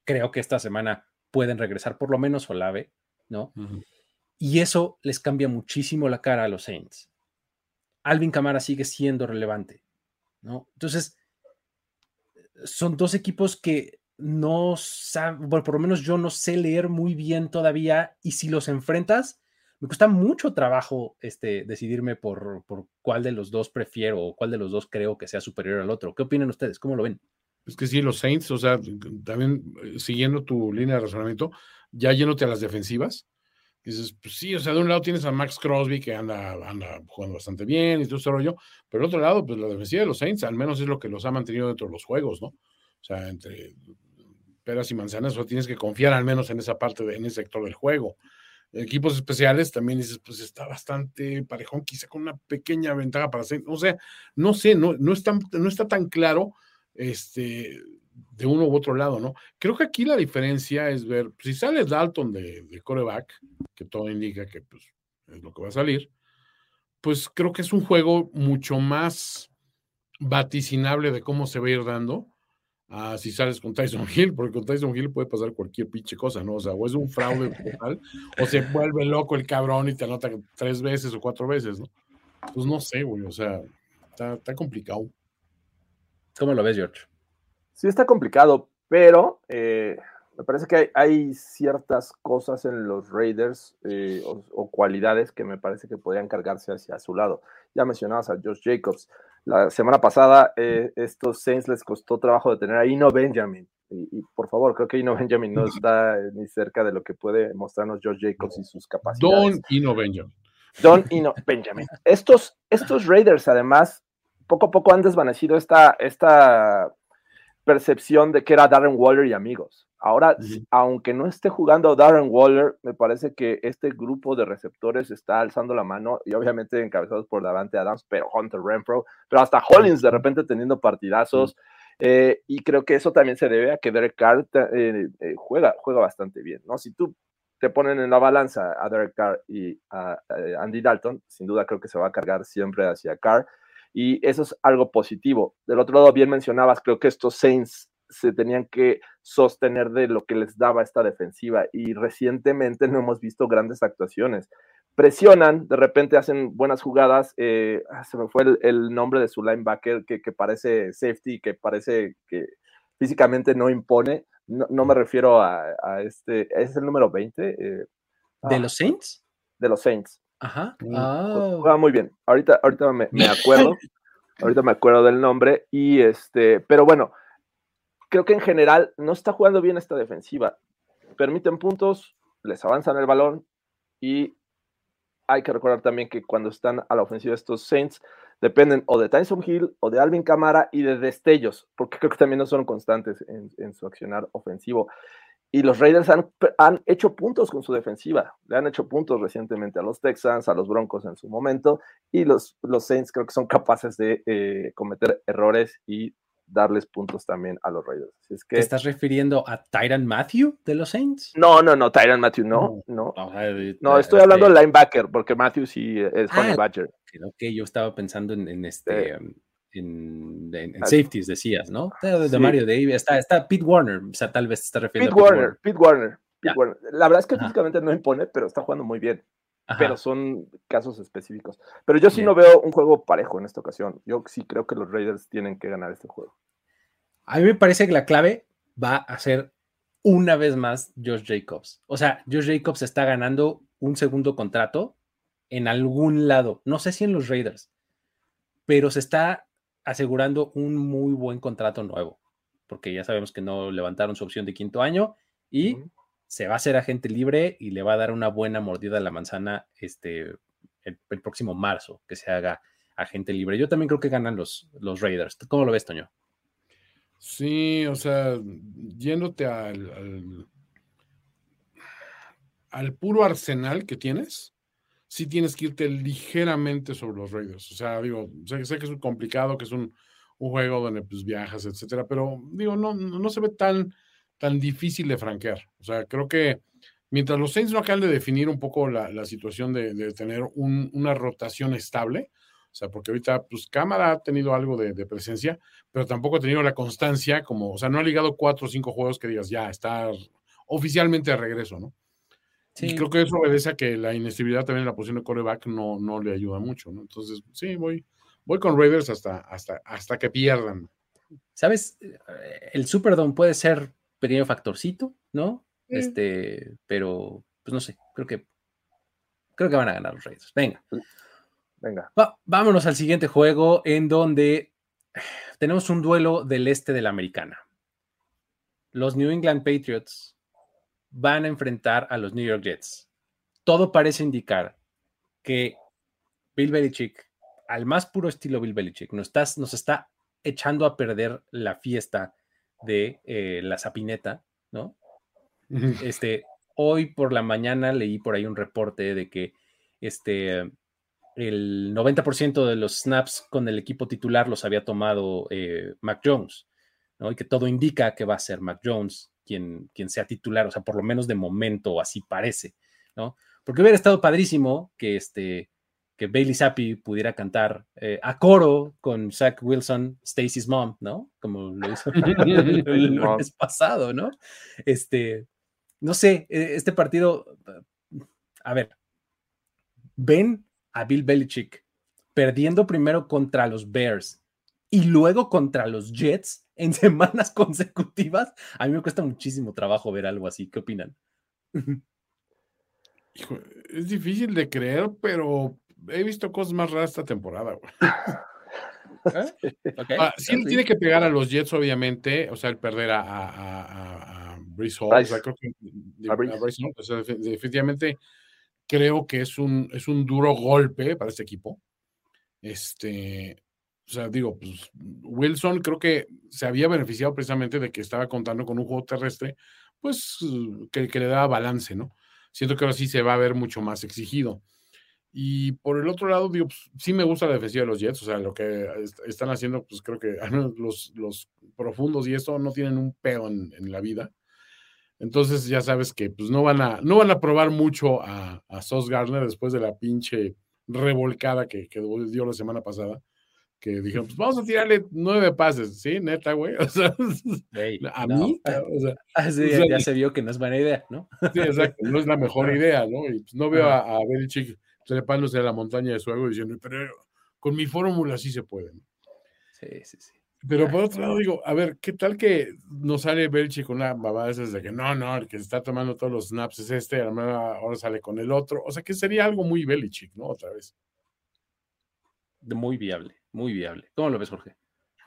Creo que esta semana pueden regresar por lo menos Olave, ¿no? Y eso les cambia muchísimo la cara a los Saints. Alvin Camara sigue siendo relevante, ¿no? Entonces, son dos equipos que no saben, bueno, por lo menos yo no sé leer muy bien todavía y si los enfrentas, me cuesta mucho trabajo este, decidirme por, por cuál de los dos prefiero o cuál de los dos creo que sea superior al otro. ¿Qué opinan ustedes? ¿Cómo lo ven? Es que sí, los Saints, o sea, también eh, siguiendo tu línea de razonamiento, ya yéndote a las defensivas, dices, pues sí, o sea, de un lado tienes a Max Crosby que anda, anda jugando bastante bien y todo ese rollo, pero del otro lado, pues la defensiva de los Saints al menos es lo que los ha mantenido dentro de los juegos, ¿no? O sea, entre peras y manzanas, o tienes que confiar al menos en esa parte, de, en ese sector del juego. Equipos especiales también dices, pues está bastante parejón, quizá con una pequeña ventaja para Saints. O sea, no sé, no, no, está, no está tan claro este, de uno u otro lado, ¿no? Creo que aquí la diferencia es ver, si sale Dalton de, de coreback, que todo indica que pues, es lo que va a salir, pues creo que es un juego mucho más vaticinable de cómo se va a ir dando a si sales con Tyson Hill, porque con Tyson Hill puede pasar cualquier pinche cosa, ¿no? O sea, o es un fraude total, o se vuelve loco el cabrón y te anota tres veces o cuatro veces, ¿no? Pues no sé, güey, o sea, está, está complicado. ¿Cómo lo ves, George? Sí, está complicado, pero eh, me parece que hay, ciertas cosas en los Raiders eh, o, cualidades que me parece que podrían cargarse hacia su lado. Ya mencionabas a Josh Jacobs. La semana pasada, eh, estos Saints les costó trabajo de tener a Ino Benjamin. Y, por favor, creo que Ino Benjamin no está ni cerca de lo que puede mostrarnos Josh Jacobs y sus capacidades. Don Ino Benjamin. Don Ino Benjamin. Estos, estos Raiders, además, poco a poco han desvanecido esta, esta percepción de que era Darren Waller y amigos. Ahora, aunque no esté jugando Darren Waller, me parece que este grupo de receptores está alzando la mano y obviamente encabezados por Davante Adams, pero Hunter Renfro, pero hasta Hollins de repente teniendo partidazos. Eh, y creo que eso también se debe a que Derek Carr eh, eh, juega, juega bastante bien, ¿no? Si tú te ponen en la balanza a Derek Carr y a, a Andy Dalton, sin duda creo que se va a cargar siempre hacia Carr y eso es algo positivo. Del otro lado, bien mencionabas, creo que estos Saints se tenían que sostener de lo que les daba esta defensiva y recientemente no hemos visto grandes actuaciones. Presionan, de repente hacen buenas jugadas, eh, ah, se me fue el, nombre de su linebacker que, parece safety, que parece que físicamente no impone, no, me refiero a, este, es el número 20. Eh, ¿De ah, los Saints? De los Saints. Ajá. Ah. muy bien. Ahorita, ahorita me, acuerdo. ahorita me acuerdo del nombre. Y este, pero bueno, creo que en general no está jugando bien esta defensiva. Permiten puntos, les avanzan el balón y hay que recordar también que cuando están a la ofensiva estos Saints dependen o de Tyson Hill o de Alvin Camara y de destellos, porque creo que también no son constantes en, su accionar ofensivo. Y los Raiders han, han, hecho puntos con su defensiva. Le han hecho puntos recientemente a los Texans, a los Broncos en su momento. Y los, los Saints creo que son capaces de eh, cometer errores y darles puntos también a los Raiders. es que, ¿Te estás refiriendo a Tyron Matthew de los Saints? No, no, no, Tyron Matthew no. No, no, estoy hablando del linebacker, porque Matthew sí es ah, Badger. Creo que yo estaba pensando en, este. Um, en, safeties, decías, ¿no? De, Mario Davis, está, está Pete Warner, o sea, tal vez está refiriendo Pete, Warner, Pete Warner. Pete Warner. La verdad es que físicamente no impone, pero está jugando muy bien. Pero son casos específicos. Pero yo sí no veo un juego parejo en esta ocasión. Yo sí creo que los Raiders tienen que ganar este juego. A mí me parece que la clave va a ser una vez más Josh Jacobs. O sea, Josh Jacobs está ganando un segundo contrato en algún lado. No sé si en los Raiders, pero se está asegurando un muy buen contrato nuevo, porque ya sabemos que no levantaron su opción de quinto año y se va a hacer agente libre y le va a dar una buena mordida a la manzana este, el, próximo marzo, que se haga agente libre. Yo también creo que ganan los, los Raiders. ¿Cómo lo ves, Toño? Sí, o sea, yéndote al, al, puro arsenal que tienes, sí tienes que irte ligeramente sobre los Raiders. O sea, digo, sé, que es complicado, que es un, juego donde pues viajas, etcétera, pero digo, no, no se ve tan, tan difícil de franquear. O sea, creo que mientras los Saints no acaban de definir un poco la, la situación de, de tener un, una rotación estable, o sea, porque ahorita, pues Cámara ha tenido algo de, de, presencia, pero tampoco ha tenido la constancia, como, o sea, no ha ligado cuatro o cinco juegos que digas, ya, está oficialmente de regreso, ¿no? Sí. Y creo que eso obedece a que la inestabilidad también en la posición de coreback no, no le ayuda mucho, ¿no? Entonces, sí, voy, voy con Raiders hasta, hasta, hasta que pierdan. ¿Sabes? El Superdome puede ser pequeño factorcito, ¿no? Sí. Este, pero, pues no sé, creo que creo que van a ganar los Raiders. Venga. Venga. Va, vámonos al siguiente juego en donde tenemos un duelo del este de la americana. Los New England Patriots van a enfrentar a los New York Jets. Todo parece indicar que Bill Belichick, al más puro estilo Bill Belichick, nos está, nos está echando a perder la fiesta de eh, la sapineta, ¿no? Este, hoy por la mañana leí por ahí un reporte de que este, el 90% de los snaps con el equipo titular los había tomado eh, Mac Jones, ¿no? Y que todo indica que va a ser Mac Jones quien, quien sea titular, o sea, por lo menos de momento así parece, ¿no? Porque hubiera estado padrísimo que este que Bailey Zappi pudiera cantar eh, a coro con Zach Wilson, Stacy's Mom, ¿no? Como lo hizo el, el lunes pasado, ¿no? Este, no sé, e, este partido, a ver, ven a Bill Belichick perdiendo primero contra los Bears y luego contra los Jets en semanas consecutivas, a mí me cuesta muchísimo trabajo ver algo así. ¿Qué opinan? Hijo, es difícil de creer, pero he visto cosas más raras esta temporada. ¿Eh? Okay. Ah, sí, sí, tiene que pegar a los Jets, obviamente, o sea, el perder a, a, a, a Hall, Bryce. O sea, creo que, a Bryce Hall, o sea, definitivamente creo que es un, es un duro golpe para este equipo. Este, o sea, digo, pues Wilson creo que se había beneficiado precisamente de que estaba contando con un juego terrestre, pues que, que le daba balance, ¿no? Siento que ahora sí se va a ver mucho más exigido. Y por el otro lado, digo, pues, sí me gusta la defensiva de los Jets, o sea, lo que est están haciendo, pues creo que los, los profundos y eso no tienen un peo en, en, la vida. Entonces ya sabes que pues no van a, no van a probar mucho a, a Sos Garner después de la pinche revolcada que, que dio la semana pasada que dijeron, pues vamos a tirarle nueve pases, ¿sí? Neta, güey. O sea, hey, a no. mí, o sea, ah, sí, o sea, ya se vio que no es buena idea, ¿no? Sí, exacto, no es la mejor idea, ¿no? Y pues no veo a, a Belichick trepándose a la montaña de su ego diciendo, pero con mi fórmula sí se puede. Sí, sí, sí. Pero por otro lado digo, a ver, ¿qué tal que no sale Belichick con una babada esas de que no, no, el que se está tomando todos los snaps es este, ahora sale con el otro? O sea, que sería algo muy Belichick, ¿no? Otra vez. Muy viable, muy viable. ¿Cómo lo ves, Jorge?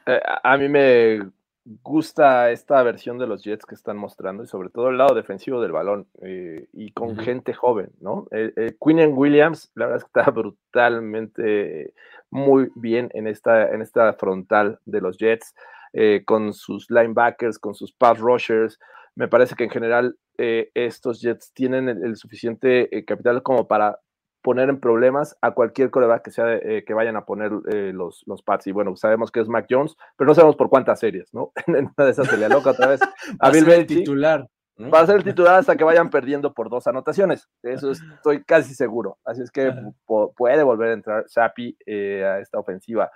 Eh, a mí me gusta esta versión de los Jets que están mostrando y sobre todo el lado defensivo del balón eh, y con uh -huh. gente joven, ¿no? Eh, eh, Quinn Williams, la verdad es que está brutalmente muy bien en esta, en esta frontal de los Jets, eh, con sus linebackers, con sus pass rushers. Me parece que en general eh, estos Jets tienen el, el suficiente capital como para poner en problemas a cualquier coreback que, sea, eh, que vayan a poner eh, los, los Pats. Y bueno, sabemos que es Mac Jones, pero no sabemos por cuántas series, ¿no? en una de esas se le aloca otra vez a Bill Belichick. titular. ¿no? Va a ser el titular hasta que vayan perdiendo por dos anotaciones. Eso estoy casi seguro. Así es que puede volver a entrar Sapi eh, a esta ofensiva.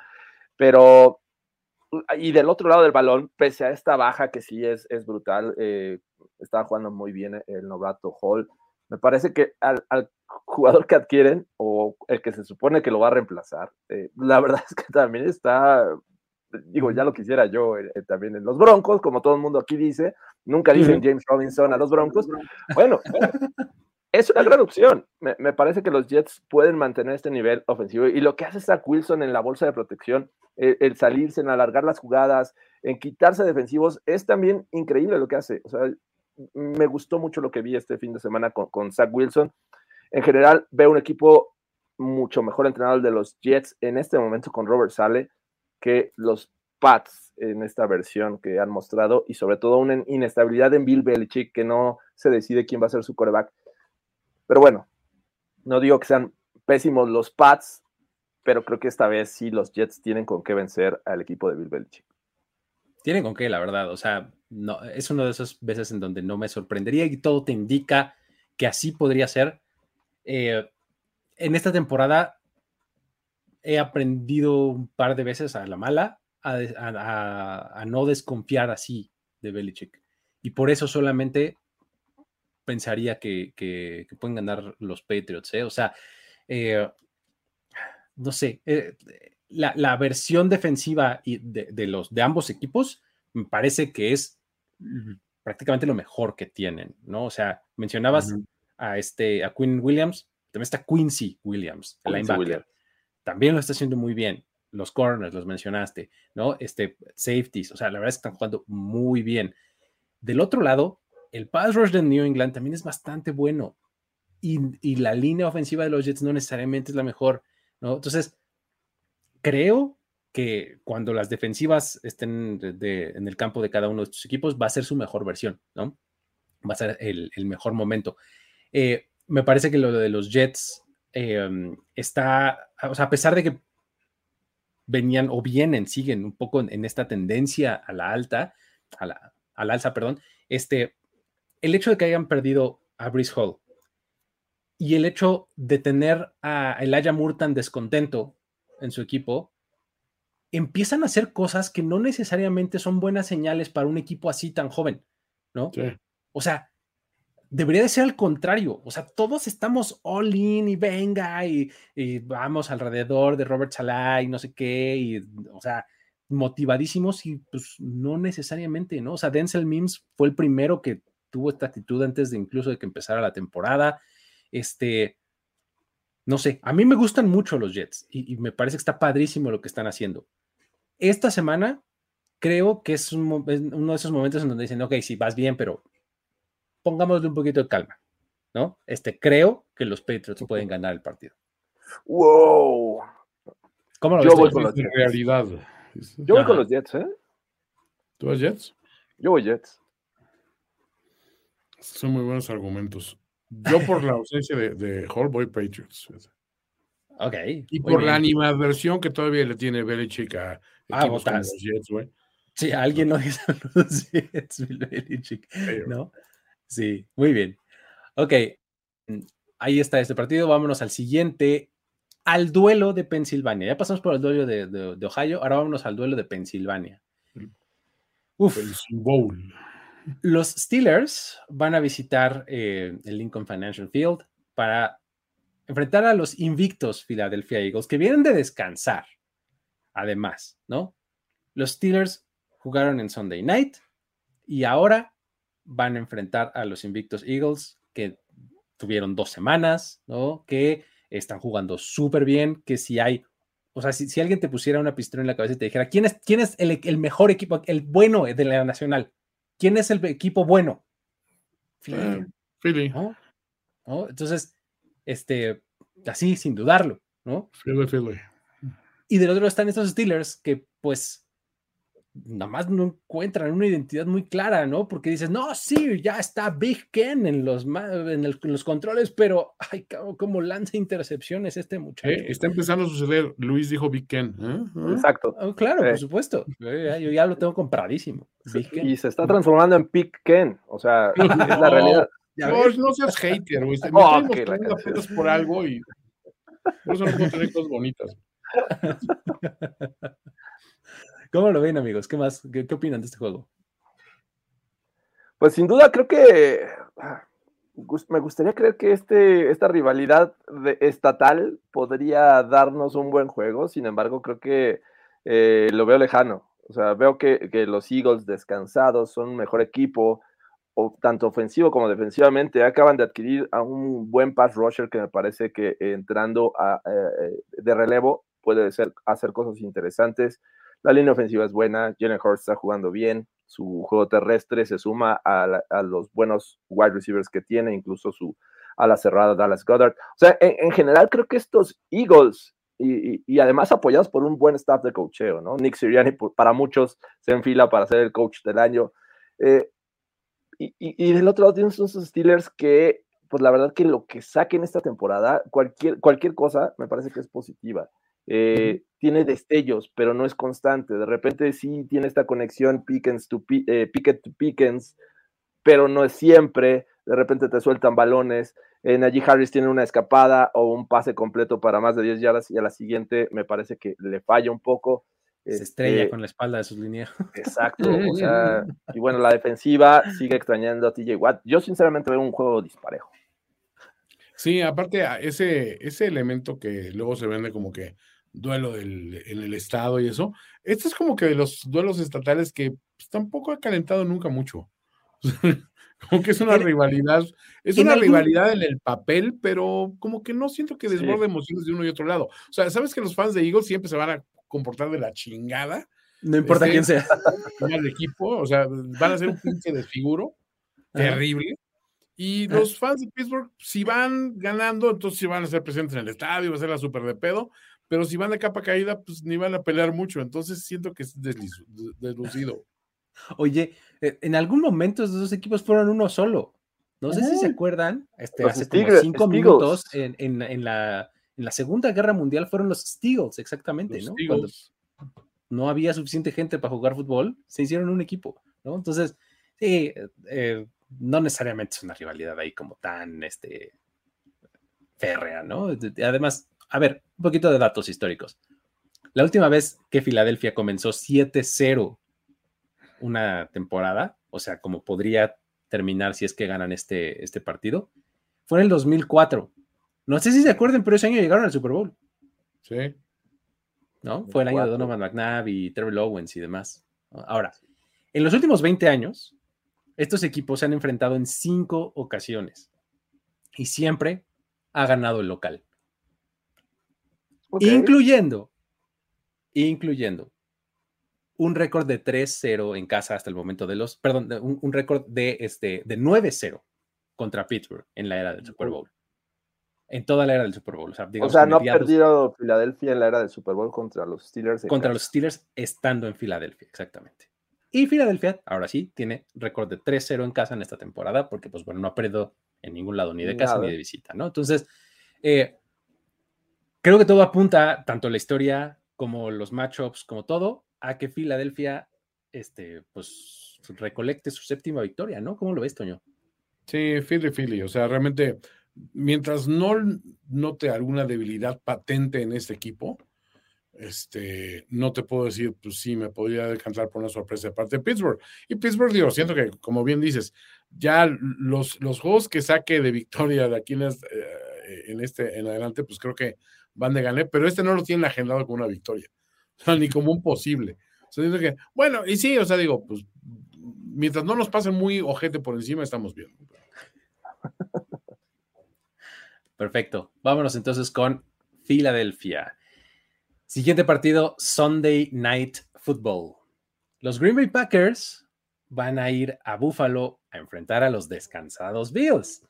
Pero, y del otro lado del balón, pese a esta baja que sí es, es brutal, eh, estaba jugando muy bien el novato Hall. Me parece que al, al, jugador que adquieren o el que se supone que lo va a reemplazar, eh, la verdad es que también está, digo, ya lo quisiera yo eh, también en los Broncos, como todo el mundo aquí dice, nunca dicen James Robinson a los Broncos. Bueno, es una gran opción. Me, me, parece que los Jets pueden mantener este nivel ofensivo y lo que hace Zach Wilson en la bolsa de protección, el, el salirse, en alargar las jugadas, en quitarse defensivos, es también increíble lo que hace. O sea, me gustó mucho lo que vi este fin de semana con, con Zach Wilson. En general, veo un equipo mucho mejor entrenado de los Jets en este momento con Robert Sale que los Pats en esta versión que han mostrado y sobre todo una inestabilidad en Bill Belichick que no se decide quién va a ser su coreback. Pero bueno, no digo que sean pésimos los Pats, pero creo que esta vez sí los Jets tienen con qué vencer al equipo de Bill Belichick. Tienen con qué, la verdad. O sea, no, es una de esas veces en donde no me sorprendería y todo te indica que así podría ser. Eh, en esta temporada he aprendido un par de veces a la mala a, no desconfiar así de Belichick. Y por eso solamente pensaría que, pueden ganar los Patriots. ¿eh? O sea, eh, no sé, eh, la, versión defensiva de, los, de ambos equipos me parece que es prácticamente lo mejor que tienen, ¿no? O sea, mencionabas a, este, a Quinn Williams, también está Quincy Williams, el linebacker. También lo está haciendo muy bien. Los corners, los mencionaste, ¿no? Este, safeties, o sea, la verdad es que están jugando muy bien. Del otro lado, el pass rush de New England también es bastante bueno. Y, la línea ofensiva de los Jets no necesariamente es la mejor, ¿no? Entonces, creo que cuando las defensivas estén en el campo de cada uno de estos equipos, va a ser su mejor versión, ¿no? Va a ser el, mejor momento. Eh, me parece que lo de los Jets em, está, o sea, a pesar de que venían o vienen, siguen un poco en, esta tendencia a la alta, a la, al alza, perdón, este, el hecho de que hayan perdido a Brice Hall y el hecho de tener a Elijah Moore tan descontento en su equipo, empiezan a hacer cosas que no necesariamente son buenas señales para un equipo así tan joven, ¿no? O sea, debería de ser al contrario. O sea, todos estamos all in y venga y, vamos alrededor de Robert Salah y no sé qué, y, o sea, motivadísimos y pues no necesariamente, ¿no? O sea, Denzel Mims fue el primero que tuvo esta actitud antes de incluso de que empezara la temporada. Este, no sé, a mí me gustan mucho los Jets y, me parece que está padrísimo lo que están haciendo. Esta semana creo que es, uno de esos momentos en donde dicen, ok, sí, vas bien, pero pongámosle un poquito de calma, ¿no? Este, creo que los Patriots pueden ganar el partido. ¡Wow! ¿Cómo lo Yo voy con los Jets. realidad. Yo voy con los Jets, ¿eh? ¿Tú vas Jets? Yo voy Jets. Son muy buenos argumentos. Yo por la ausencia de, de Hall voy Patriots. Ok. Y por la animadversión que todavía le tiene Belichick a ah, los Jets, güey. Sí, alguien no dice los Jets, Belichick, ¿no? Sí, muy bien. Ok, mm, ahí está este partido. Vámonos al siguiente, al duelo de Pensilvania. Ya pasamos por el duelo de, Ohio, ahora vámonos al duelo de Pensilvania. Uf. Bowl. Los Steelers van a visitar eh, el Lincoln Financial Field para enfrentar a los invictos Philadelphia Eagles, que vienen de descansar, además, ¿no? Los Steelers jugaron en Sunday Night y ahora van a enfrentar a los invictos Eagles, que tuvieron dos semanas, ¿no? Que están jugando súper bien, que si hay, o sea, si, alguien te pusiera una pistola en la cabeza y te dijera, ¿quién es, quién es el, mejor equipo, el bueno de la Nacional? ¿Quién es el equipo bueno? Philly. Entonces, este, así, sin dudarlo, ¿no? Philly, Philly. Y del otro lado están estos Steelers que, pues, nada más no encuentran una identidad muy clara, ¿no? Porque dices, no, sí, ya está Big Ken en los, en, los controles, pero, ay, cómo lanza intercepciones este muchacho. Eh, está empezando a suceder, Luis dijo Big Ken. ¿eh? ¿Eh? Exacto. Oh, claro, por supuesto. Yo ya lo tengo compradísimo. Y se está transformando en Big Ken, o sea, es la realidad. No, no seas hater, güey. Me oh, okay, por algo y por eso no puedo tener cosas bonitas. ¿Cómo lo ven, amigos? ¿Qué más? ¿Qué, opinan de este juego? Pues sin duda creo que ah, me gustaría creer que este, esta rivalidad estatal podría darnos un buen juego, sin embargo creo que eh, lo veo lejano. O sea, veo que, los Eagles descansados son un mejor equipo, o tanto ofensivo como defensivamente. Acaban de adquirir a un buen pass rusher que me parece que entrando a, eh, eh, de relevo puede ser, hacer cosas interesantes. La línea ofensiva es buena, Jalen Hurts está jugando bien, su juego terrestre se suma a, los buenos wide receivers que tiene, incluso su a la cerrada Dallas Goddard. O sea, en, general creo que estos Eagles, y, además apoyados por un buen staff de coacheo, ¿no? Nick Sirianni para muchos se enfila para ser el coach del año. Eh, y, del otro lado tienes unos Steelers que pues la verdad que lo que saquen esta temporada, cualquier, cualquier cosa, me parece que es positiva. Eh, tiene destellos, pero no es constante. De repente sí tiene esta conexión Pickens to, eh, Pickett to Pickens, pero no es siempre. De repente te sueltan balones. En allí Harris tiene una escapada o un pase completo para más de 10 yardas y a la siguiente me parece que le falla un poco. Se estrella este con la espalda de sus líneas. Exacto. o sea, y bueno, la defensiva sigue extrañando a TJ Watt. Yo sinceramente veo un juego disparejo. Sí, aparte ese, ese elemento que luego se vende como que duelo del, en el estado y eso, este es como que de los duelos estatales que pues, tampoco ha calentado nunca mucho. como que es una rivalidad, es una rivalidad en el papel, pero como que no siento que desborde emociones de uno y otro lado. O sea, sabes que los fans de Eagles siempre se van a comportar de la chingada. No importa quién sea. El equipo, o sea, van a ser un pinche desfiguro terrible. Y los fans de Pittsburgh, si van ganando, entonces sí van a ser presentes en el estadio, va a ser la super de pedo, pero si van de capa caída, pues ni van a pelear mucho. Entonces siento que es deslucido. Oye, eh, en algún momento esos dos equipos fueron uno solo. No sé si se acuerdan, este, hace como cinco minutos en, la, Segunda Guerra Mundial fueron los Steagles, exactamente, ¿no? Cuando no había suficiente gente para jugar fútbol, se hicieron un equipo, ¿no? Entonces, sí, eh, no necesariamente es una rivalidad ahí como tan este, férrea, ¿no? Además, a ver, un poquito de datos históricos. La última vez que Filadelfia comenzó 7-0 una temporada, o sea, como podría terminar si es que ganan este, este partido, fue en el 2004. No sé si se acuerdan, pero ese año llegaron al Super Bowl. Sí. ¿No? Fue el año de Donovan McNabb y Trevor Owens y demás. Ahora, en los últimos 20 años, estos equipos se han enfrentado en cinco ocasiones y siempre ha ganado el local. Incluyendo, incluyendo un récord de 3-0 en casa hasta el momento de los, perdón, un, récord de, este, de 9-0 contra Pittsburgh en la era del Super Bowl. En toda la era del Super Bowl. O sea, no ha perdido Filadelfia en la era del Super Bowl contra los Steelers. Contra los Steelers estando en Filadelfia, exactamente. Y Filadelfia, ahora sí, tiene récord de 3-0 en casa en esta temporada, porque, pues bueno, no ha perdido en ningún lado, ni de casa ni de visita, ¿no? Entonces, eh, creo que todo apunta, tanto la historia como los matchups, como todo, a que Filadelfia, este, pues, recolecte su séptima victoria, ¿no? ¿Cómo lo ves, Toño? Sí, Philly, Philly. O sea, realmente, mientras no note alguna debilidad patente en este equipo, este, no te puedo decir, pues sí, me podría decantar por una sorpresa de parte de Pittsburgh. Y Pittsburgh, digo, siento que, como bien dices, ya los, los juegos que saque de victoria de aquí en en este, en adelante, pues creo que van de gané, pero este no lo tienen agendado como una victoria, ni como un posible. O que, bueno, y sí, o sea, digo, pues mientras no nos pasen muy ojete por encima, estamos bien. Perfecto. Vámonos entonces con Filadelfia. Siguiente partido, Sunday Night Football. Los Green Bay Packers van a ir a Buffalo a enfrentar a los descansados Bills.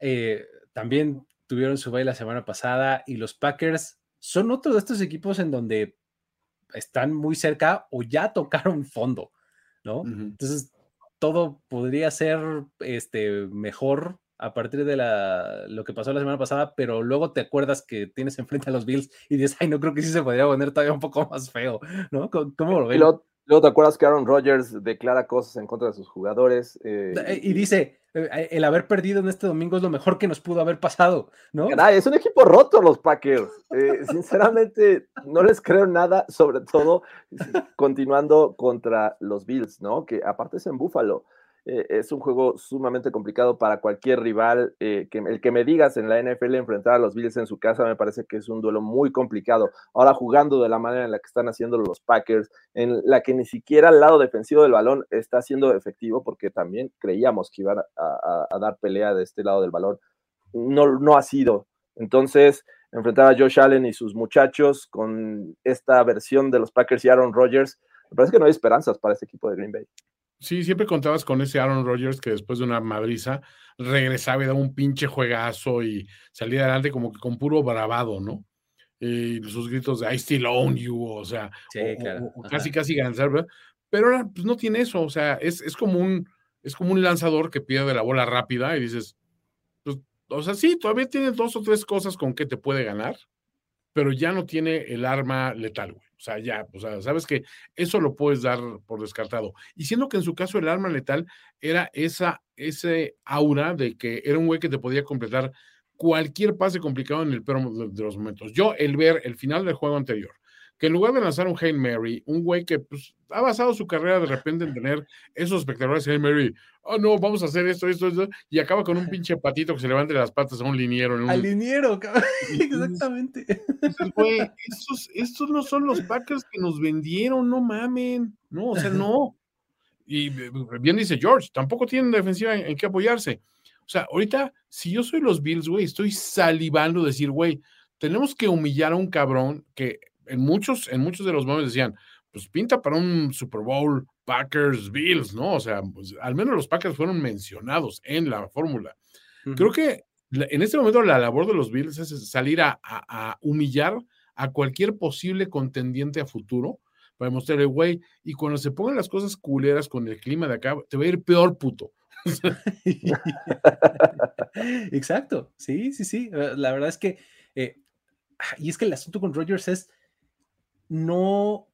Eh, también tuvieron su baile la semana pasada y los Packers son otro de estos equipos en donde están muy cerca o ya tocaron fondo, ¿no? Entonces, todo podría ser este, mejor a partir de la, lo que pasó la semana pasada, pero luego te acuerdas que tienes enfrente a los Bills y dices, ay, no creo que sí se podría poner todavía un poco más feo, ¿no? ¿Cómo, lo ves? Luego, te acuerdas que Aaron Rodgers declara cosas en contra de sus jugadores. Eh, eh, y, dice, el haber perdido en este domingo es lo mejor que nos pudo haber pasado, ¿no? es un equipo roto los Packers. sinceramente, no les creo nada, sobre todo continuando contra los Bills, ¿no? Que aparte es en Búfalo. Eh, es un juego sumamente complicado para cualquier rival. Eh, el que me digas en la NFL enfrentar a los Bills en su casa me parece que es un duelo muy complicado. Ahora jugando de la manera en la que están haciendo los Packers, en la que ni siquiera el lado defensivo del balón está siendo efectivo, porque también creíamos que iban a, dar pelea de este lado del balón. No, no ha sido. Entonces, enfrentar a Josh Allen y sus muchachos con esta versión de los Packers y Aaron Rodgers, me parece que no hay esperanzas para este equipo de Green Bay. Sí, siempre contabas con ese Aaron Rodgers que después de una madriza regresaba y daba un pinche juegazo y salía adelante como que con puro bravado, ¿no? Y sus gritos de I still own you, o sea, casi casi ganar, ¿verdad? Pero ahora pues no tiene eso, o sea, es, como un es como un lanzador que pierde la bola rápida y dices, o sea, sí, todavía tiene dos o tres cosas con que te puede ganar, pero ya no tiene el arma letal, güey. O sea, ya, o sea, sabes que eso lo puedes dar por descartado. Y siendo que en su caso el arma letal era esa, ese aura de que era un güey que te podía completar cualquier pase complicado en el peor de los momentos. Yo, el ver el final del juego anterior, que en lugar de lanzar un Hail Mary, un güey que pues, ha basado su carrera de repente en tener esos espectaculares Hail Mary, oh no, vamos a hacer esto, esto, esto, y acaba con un pinche patito que se levante las patas a un liniero. En un... Al liniero, exactamente. Güey, estos, estos no son los Packers que nos vendieron, no mamen, no, o sea, no. Y bien dice George, tampoco tienen defensiva en, en qué apoyarse. O sea, ahorita, si yo soy los Bills, güey, estoy salivando decir, güey, tenemos que humillar a un cabrón que en muchos, en muchos de los momentos decían, pues pinta para un Super Bowl Packers Bills, ¿no? O sea, pues, al menos los Packers fueron mencionados en la fórmula. Creo que en este momento la labor de los Bills es salir a, humillar a cualquier posible contendiente a futuro para mostrarle, güey, y cuando se pongan las cosas culeras con el clima de acá, te va a ir peor puto. Exacto, sí, sí, sí. La verdad es que, eh, y es que el asunto con Rogers es, no,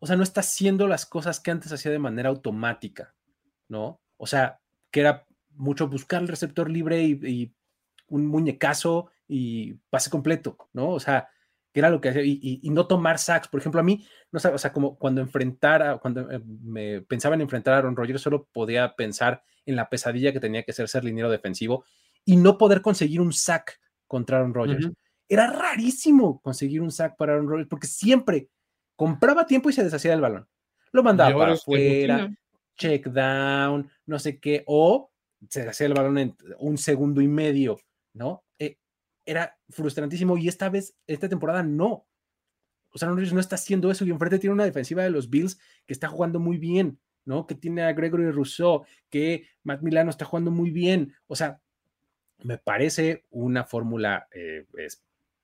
o sea, no está haciendo las cosas que antes hacía de manera automática, ¿no? O sea, que era mucho buscar el receptor libre y, un muñecazo y pase completo, ¿no? O sea, que era lo que hacía, y, no tomar sacks. Por ejemplo, a mí, no o sea, como cuando enfrentara, cuando eh, me pensaba en enfrentar a Aaron Rodgers, solo podía pensar en la pesadilla que tenía que ser ser liniero defensivo y no poder conseguir un sack contra Aaron Rodgers. Era rarísimo conseguir un sack para Aaron Rodgers porque siempre compraba tiempo y se deshacía del balón. Lo mandaba para afuera, check down, no sé qué, o se deshacía el balón en un segundo y medio, ¿no? Eh, era frustrantísimo y esta vez, esta temporada no. O sea, no está haciendo eso y enfrente tiene una defensiva de los Bills que está jugando muy bien, ¿no? Que tiene a Gregory Rousseau, que Matt Milano está jugando muy bien. O sea, me parece una fórmula eh,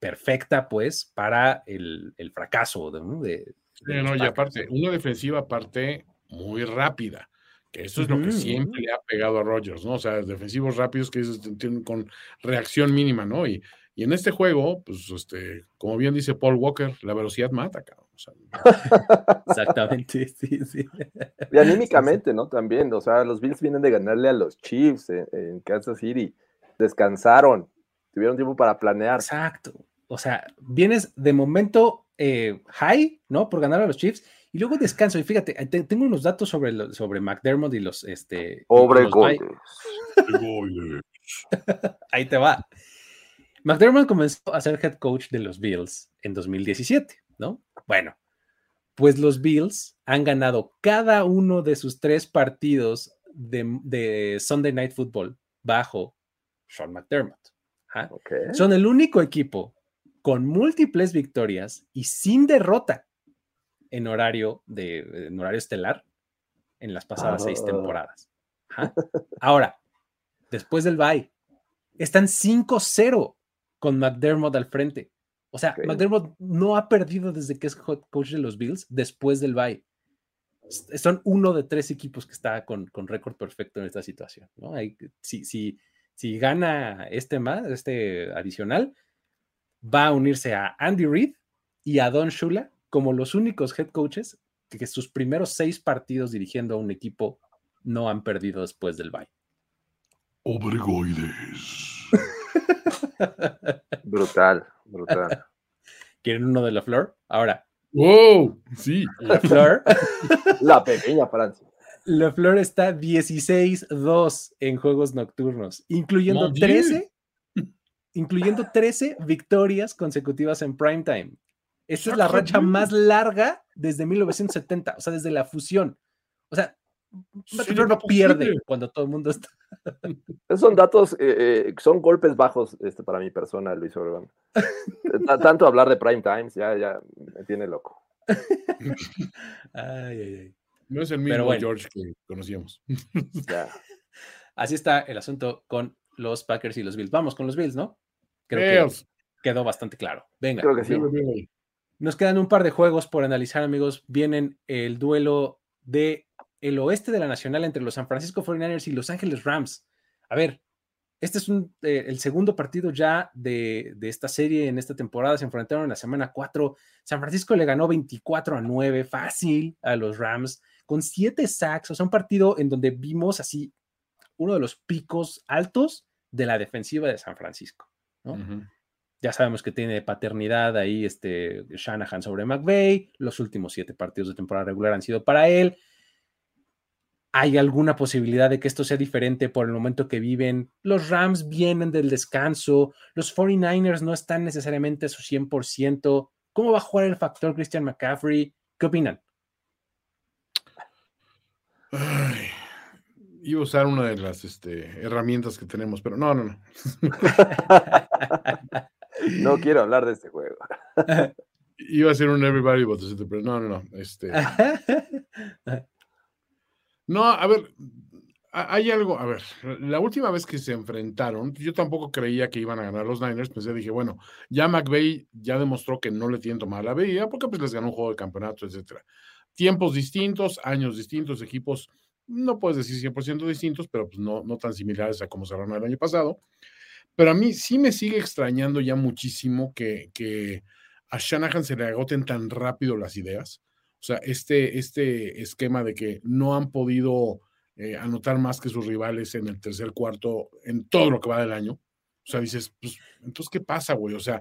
perfecta, pues, para el, fracaso. De, no, y aparte, una defensiva aparte muy rápida, que eso es lo que siempre le ha pegado a Rogers, ¿no? O sea, defensivos rápidos que tienen con reacción mínima, ¿no? Y, y, en este juego, pues, este, como bien dice Paul Walker, la velocidad mata, cabrón. Exactamente, sí, sí. Y anímicamente, ¿no? También, o sea, los Bills vienen de ganarle a los Chiefs en, en Kansas City, descansaron, tuvieron tiempo para planear. Exacto o sea, vienes de momento eh, high, ¿no? Por ganar a los Chiefs, y luego descanso. Y fíjate, tengo unos datos sobre, sobre McDermott y los. Este, Pobre Ahí te va. McDermott comenzó a ser head coach de los Bills en 2017, ¿no? Bueno, pues los Bills han ganado cada uno de sus tres partidos de, Sunday Night Football bajo Sean McDermott. Son el único equipo con múltiples victorias y sin derrota en horario, de, horario estelar en las pasadas seis ah. temporadas. Ahora, después del bye, están 5-0 con McDermott al frente. O sea, McDermott no ha perdido desde que es coach de los Bills después del bye. Son uno de tres equipos que está con, con récord perfecto en esta situación. ¿no? si, si, si gana este más, este adicional, va a unirse a Andy Reid y a Don Shula como los únicos head coaches que, sus primeros seis partidos dirigiendo a un equipo no han perdido después del bye. Obregoides. brutal, brutal. ¿Quieren uno de la Flor? Ahora. ¡Wow! Sí. La Flor. la pequeña Francia. La Flor está 16-2 en juegos nocturnos, incluyendo 13 incluyendo 13 victorias consecutivas en primetime. Esta es la racha más larga desde 1970, o sea, desde la fusión. O sea, no pierde cuando todo el mundo está. Esos son datos, eh, eh, son golpes bajos este, para mi persona, Luis Obregón. Tanto hablar de prime times ya, ya me tiene loco. ay, ay, ay. No es el mismo George que conocíamos. Así está el asunto con los Packers y los Bills. Vamos con los Bills, ¿no? Creo que quedó bastante claro. Venga. Creo que sí. Nos quedan un par de juegos por analizar, amigos. Vienen el duelo de el oeste de la Nacional entre los San Francisco 49ers y Los Ángeles Rams. A ver, este es eh, el segundo partido ya de, esta serie en esta temporada. Se enfrentaron en la semana 4. San Francisco le ganó 24 a 9, fácil a los Rams, con 7 sacks. O sea, un partido en donde vimos así uno de los picos altos de la defensiva de San Francisco. Ya sabemos que tiene paternidad ahí este Shanahan sobre McVay. Los últimos siete partidos de temporada regular han sido para él. ¿Hay alguna posibilidad de que esto sea diferente por el momento que viven? Los Rams vienen del descanso, los 49ers no están necesariamente a su 100%. ¿Cómo va a jugar el factor Christian McCaffrey? ¿Qué opinan? Iba a usar una de las este, herramientas que tenemos, pero no, no, no. no quiero hablar de este juego. iba a ser un everybody but pero no, no, no. Este, No, a ver, hay algo, a ver, la última vez que se enfrentaron, yo tampoco creía que iban a ganar los Niners, pensé, dije, bueno, ya McVay ya demostró que no le tiene tomada la vida, porque pues les ganó un juego de campeonato, etcétera. Tiempos distintos, años distintos, equipos, no puedes decir 100% distintos, pero pues no, no tan similares a como cerraron el año pasado. Pero a mí sí me sigue extrañando ya muchísimo que, a Shanahan se le agoten tan rápido las ideas. O sea, este, este esquema de que no han podido eh, anotar más que sus rivales en el tercer cuarto en todo lo que va del año. O sea, dices, pues, entonces, ¿qué pasa, güey? O sea,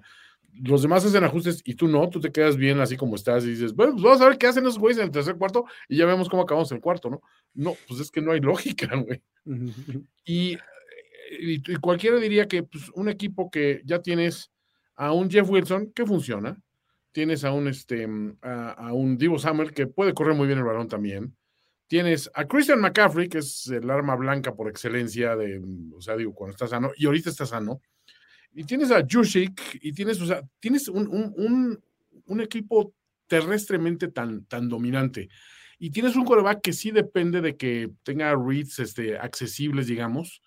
los demás hacen ajustes y tú no, tú te quedas bien así como estás y dices, bueno, pues vamos a ver qué hacen esos güeyes en el tercer cuarto y ya vemos cómo acabamos el cuarto, ¿no? No, pues es que no hay lógica, güey. Y, cualquiera diría que pues, un equipo que ya tienes a un Jeff Wilson que funciona, tienes a un, este, mm, a, un Divo Samuel que puede correr muy bien el balón también. Tienes a Christian McCaffrey, que es el arma blanca por excelencia de, o sea, digo, cuando está sano, y ahorita está sano. Y tienes a Jushik, y tienes, o sea, tienes un, un, un, equipo terrestremente tan, tan dominante. Y tienes un coreback que sí depende de que tenga reads este, accesibles, digamos,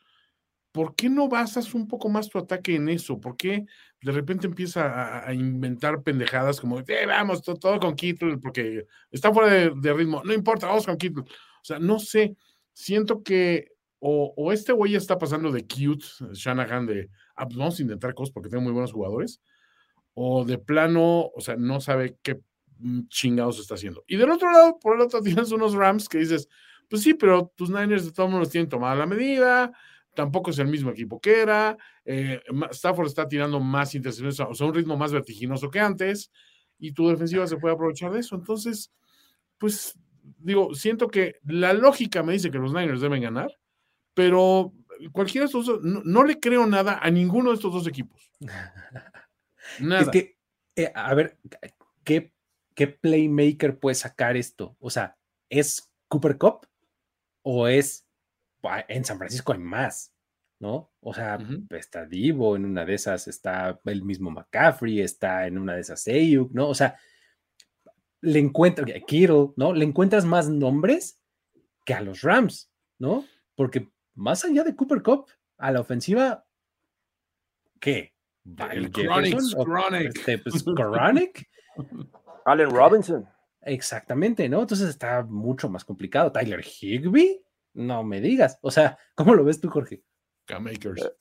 ¿por qué no basas un poco más tu ataque en eso? ¿Por qué de repente empieza a, inventar pendejadas como, eh, vamos, todo, con Kittle, porque está fuera de, ritmo, no importa, vamos con Kittle. O sea, no sé, siento que o, este güey ya está pasando de cute, Shanahan, de, ah, pues vamos a intentar cosas porque tengo muy buenos jugadores, o de plano, o sea, no sabe qué chingados está haciendo. Y del otro lado, por el otro, tienes unos Rams que dices, pues sí, pero tus Niners de todos modos tienen tomada la medida, tampoco es el mismo equipo que era. Eh, Stafford está tirando más intercepciones, o sea, un ritmo más vertiginoso que antes, y tu defensiva se puede aprovechar de eso. Entonces, pues digo, siento que la lógica me dice que los Niners deben ganar, pero cualquiera de estos dos, no, le creo nada a ninguno de estos dos equipos. Nada. Es que, eh, a ver, ¿qué, ¿qué playmaker puede sacar esto? O sea, ¿es Cooper Cup o es en San Francisco hay más, ¿no? O sea, está Divo, en una de esas está el mismo McCaffrey, está en una de esas Ayuk, ¿no? O sea, le encuentras, Kittle, ¿no? Le encuentras más nombres que a los Rams, ¿no? Porque más allá de Cooper Cup, a la ofensiva, ¿qué? El Chronic, este, pues, Chronic. Allen Robinson. Exactamente, ¿no? Entonces está mucho más complicado. Tyler Higby, no me digas. O sea, ¿cómo lo ves tú, Jorge? K-Makers. Eh,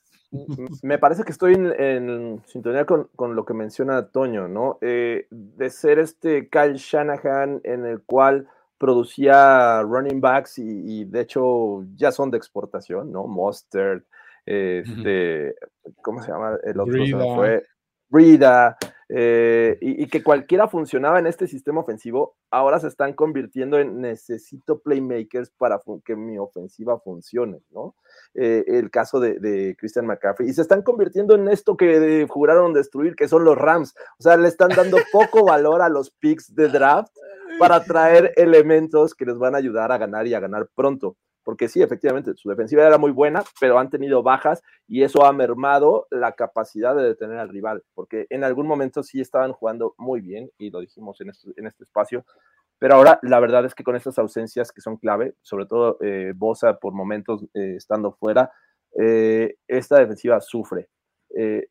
me parece que estoy en, sintonía con, lo que menciona Toño, ¿no? Eh, de ser este Kyle Shanahan en el cual producía running backs y, de hecho ya son de exportación, ¿no? Mustard, este, ¿cómo se llama? El otro fue Brida, eh, y, que cualquiera funcionaba en este sistema ofensivo, ahora se están convirtiendo en necesito playmakers para que mi ofensiva funcione, ¿no? Eh, el caso de, Christian McCaffrey, y se están convirtiendo en esto que juraron destruir, que son los Rams, o sea, le están dando poco valor a los picks de draft para traer elementos que les van a ayudar a ganar y a ganar pronto porque sí, efectivamente, su defensiva era muy buena, pero han tenido bajas y eso ha mermado la capacidad de detener al rival, porque en algún momento sí estaban jugando muy bien y lo dijimos en este, este espacio, pero ahora la verdad es que con estas ausencias que son clave, sobre todo eh, Bosa por momentos eh, estando fuera, eh, esta defensiva sufre. Eh,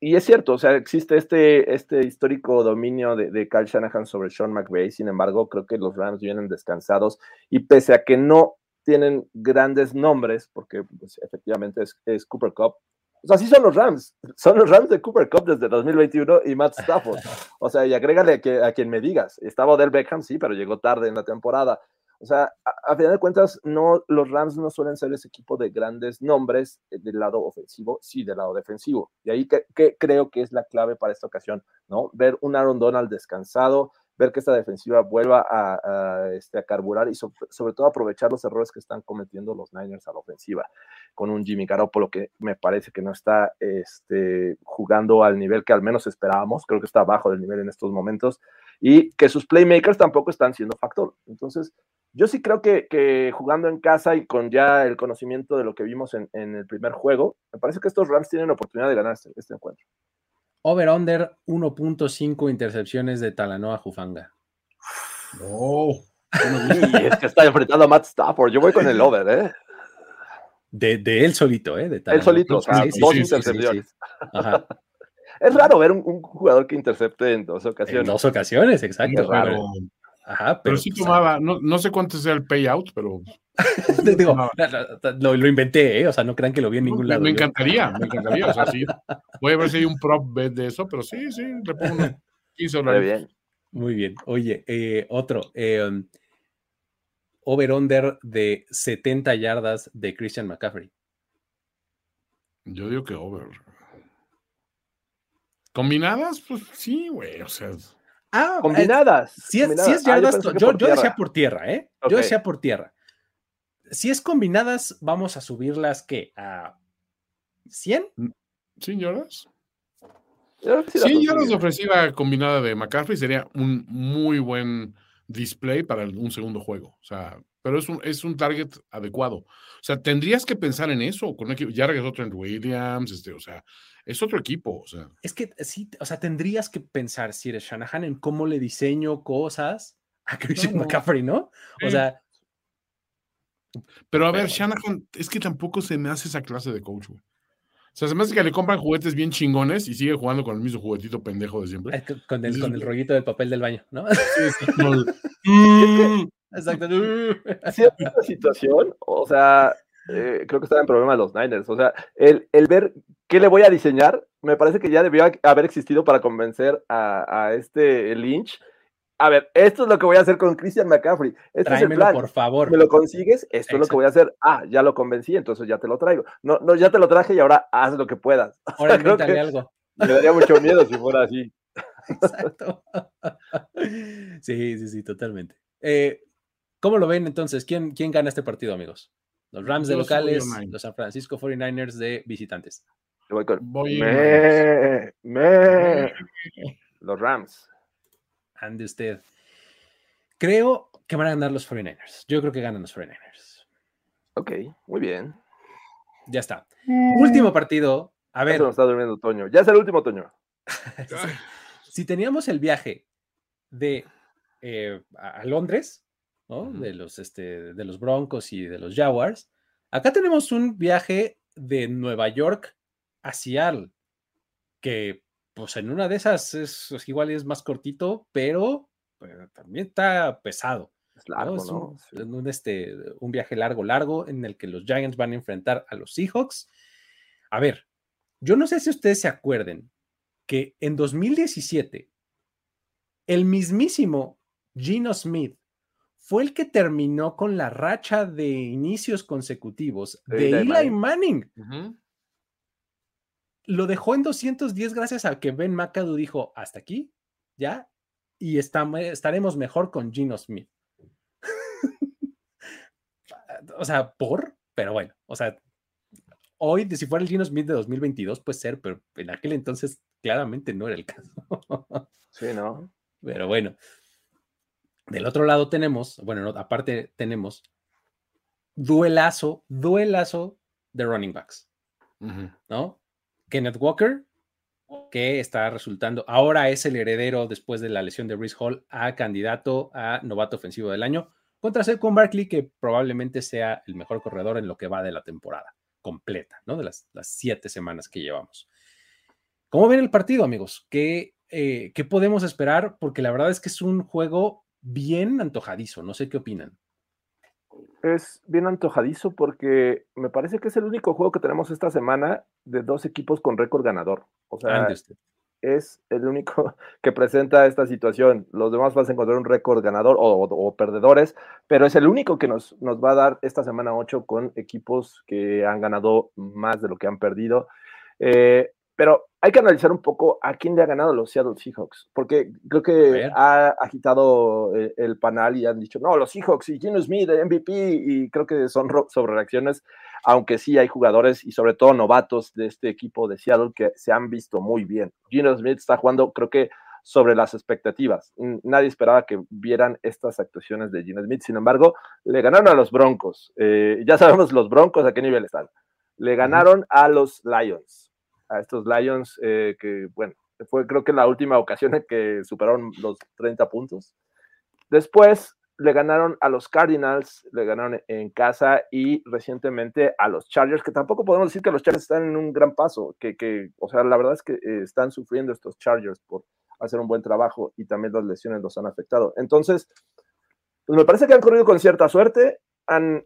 y es cierto, o sea, existe este, este histórico dominio de, de Kyle Shanahan sobre Sean McVay, sin embargo, creo que los Rams vienen descansados y pese a que no tienen grandes nombres, porque pues, efectivamente es, Cooper Cup. O sea, sí son los Rams, son los Rams de Cooper Cup desde 2021 y Matt Stafford. O sea, y agrégale a, que, a quien me digas. Estaba Odell Beckham, sí, pero llegó tarde en la temporada. O sea, a, final de cuentas, no, los Rams no suelen ser ese equipo de grandes nombres eh, del lado ofensivo, sí del lado defensivo. Y ahí que, creo que es la clave para esta ocasión, ¿no? Ver un Aaron Donald descansado, ver que esta defensiva vuelva a, este, a carburar y sobre todo aprovechar los errores que están cometiendo los Niners a la ofensiva, con un Jimmy Garoppolo que me parece que no está este, jugando al nivel que al menos esperábamos, creo que está abajo del nivel en estos momentos, y que sus playmakers tampoco están siendo factor. Entonces, yo sí creo que, jugando en casa y con ya el conocimiento de lo que vimos en, el primer juego, me parece que estos Rams tienen la oportunidad de ganar este, este encuentro. Over-under 1.5 intercepciones de Talanoa Jufanga. No. es que está enfrentando a Matt Stafford. Yo voy con el over, ¿eh? De, de él solito, ¿eh? De él solito, o sea, dos intercepciones. Es raro ver un, jugador que intercepte en dos ocasiones. En dos ocasiones, exacto. Es raro. Ajá, pero, sí tomaba, no, no, sé cuánto sea el payout, pero. Digo, lo, lo, inventé, ¿eh? o sea, no crean que lo vi en ningún lado. Me encantaría, me encantaría. O sea, sí, voy a ver si hay un prop bet de eso, pero sí, sí, le pongo unos 15 dólares. Muy bien. Muy bien. Oye, eh, otro. Eh, over-under de 70 yardas de Christian McCaffrey. Yo digo que over. ¿Combinadas? Pues sí, güey, o sea. Ah, combinadas. si, es, Si es ah, yardas, yo, decía por tierra, ¿eh? Yo decía por tierra. Si es combinadas, vamos a subirlas, ¿qué? ¿A 100? ¿100 mm, yardas? 100 yardas de ofensiva combinada de McCaffrey sería un muy buen display para un segundo juego. O sea, pero es un, es un target adecuado. O sea, tendrías que pensar en eso con ya regresó Trent Williams, este, o sea, es otro equipo. O sea. Es que sí, o sea, tendrías que pensar si eres Shanahan en cómo le diseño cosas a Christian McCaffrey, ¿no? O sea. Pero a ver, Shanahan, es que tampoco se me hace esa clase de coach, güey. O sea, se me hace que le compran juguetes bien chingones y sigue jugando con el mismo juguetito pendejo de siempre. Con el, con el rollito del papel del baño, ¿no? Exacto. Cierta situación, o sea, eh, creo que está en problema de los Niners. O sea, el, el, ver qué le voy a diseñar, me parece que ya debió haber existido para convencer a, este Lynch. A ver, esto es lo que voy a hacer con Christian McCaffrey. Este es el plan. por favor. Me lo consigues, esto es lo que voy a hacer. Ah, ya lo convencí, entonces ya te lo traigo. No, no, ya te lo traje y ahora haz lo que puedas. Ahora algo. Me daría mucho miedo si fuera así. Exacto. Sí, sí, sí, totalmente. Eh, ¿Cómo lo ven entonces? ¿Quién, ¿Quién gana este partido, amigos? Los Rams de locales, los San Francisco 49ers de visitantes. Voy con... me, me. Los Rams. Ande usted. Creo que van a ganar los 49ers. Yo creo que ganan los 49ers. Ok, muy bien. Ya está. Último partido. A ver. Ya está durmiendo Toño. Ya es el último Toño. si teníamos el viaje de eh, a Londres, de, los, este, de los Broncos y de los Jaguars. Acá tenemos un viaje de Nueva York a Seattle, que pues en una de esas es, igual es más cortito, pero, también está pesado. Es largo, Un, este, un viaje largo, largo, en el que los Giants van a enfrentar a los Seahawks. A ver, yo no sé si ustedes se acuerden que en 2017, el mismísimo Gino Smith fue el que terminó con la racha de inicios consecutivos de Eli, Manning. Lo dejó en 210 gracias a que Ben McAdoo dijo, hasta aquí, ya, y estaremos mejor con Gino Smith. o sea, por, pero bueno, o sea, hoy, si fuera el Gino Smith de 2022, puede ser, pero en aquel entonces claramente no era el caso. sí, ¿no? Pero bueno, del otro lado tenemos, bueno, aparte tenemos duelazo, duelazo de running backs, ¿no? Kenneth Walker, que está resultando, ahora es el heredero después de la lesión de Reese Hall a candidato a novato ofensivo del año, contra con Barkley, que probablemente sea el mejor corredor en lo que va de la temporada completa, ¿no? De las, siete semanas que llevamos. ¿Cómo ven el partido, amigos? ¿Qué, eh, ¿Qué podemos esperar? Porque la verdad es que es un juego bien antojadizo. No sé qué opinan. Es bien antojadizo porque me parece que es el único juego que tenemos esta semana de dos equipos con récord ganador. O sea, es el único que presenta esta situación. Los demás vas a encontrar un récord ganador o, perdedores, pero es el único que nos, nos va a dar esta semana 8 con equipos que han ganado más de lo que han perdido. Eh, pero hay que analizar un poco a quién le ha ganado los Seattle Seahawks, porque creo que ha agitado eh, el, panel y han dicho, no, los Seahawks y Gino Smith, MVP, y creo que son sobre reacciones, aunque sí hay jugadores y sobre todo novatos de este equipo de Seattle que se han visto muy bien. Gino Smith está jugando, creo que sobre las expectativas. Nadie esperaba que vieran estas actuaciones de Gino Smith, sin embargo, le ganaron a los Broncos. Eh, ya sabemos los Broncos a qué nivel están. Le ganaron a los Lions a estos Lions, eh, que bueno, fue creo que la última ocasión en que superaron los 30 puntos. Después le ganaron a los Cardinals, le ganaron en casa y recientemente a los Chargers, que tampoco podemos decir que los Chargers están en un gran paso, que, que o sea, la verdad es que eh, están sufriendo estos Chargers por hacer un buen trabajo y también las lesiones los han afectado. Entonces, pues me parece que han corrido con cierta suerte, han,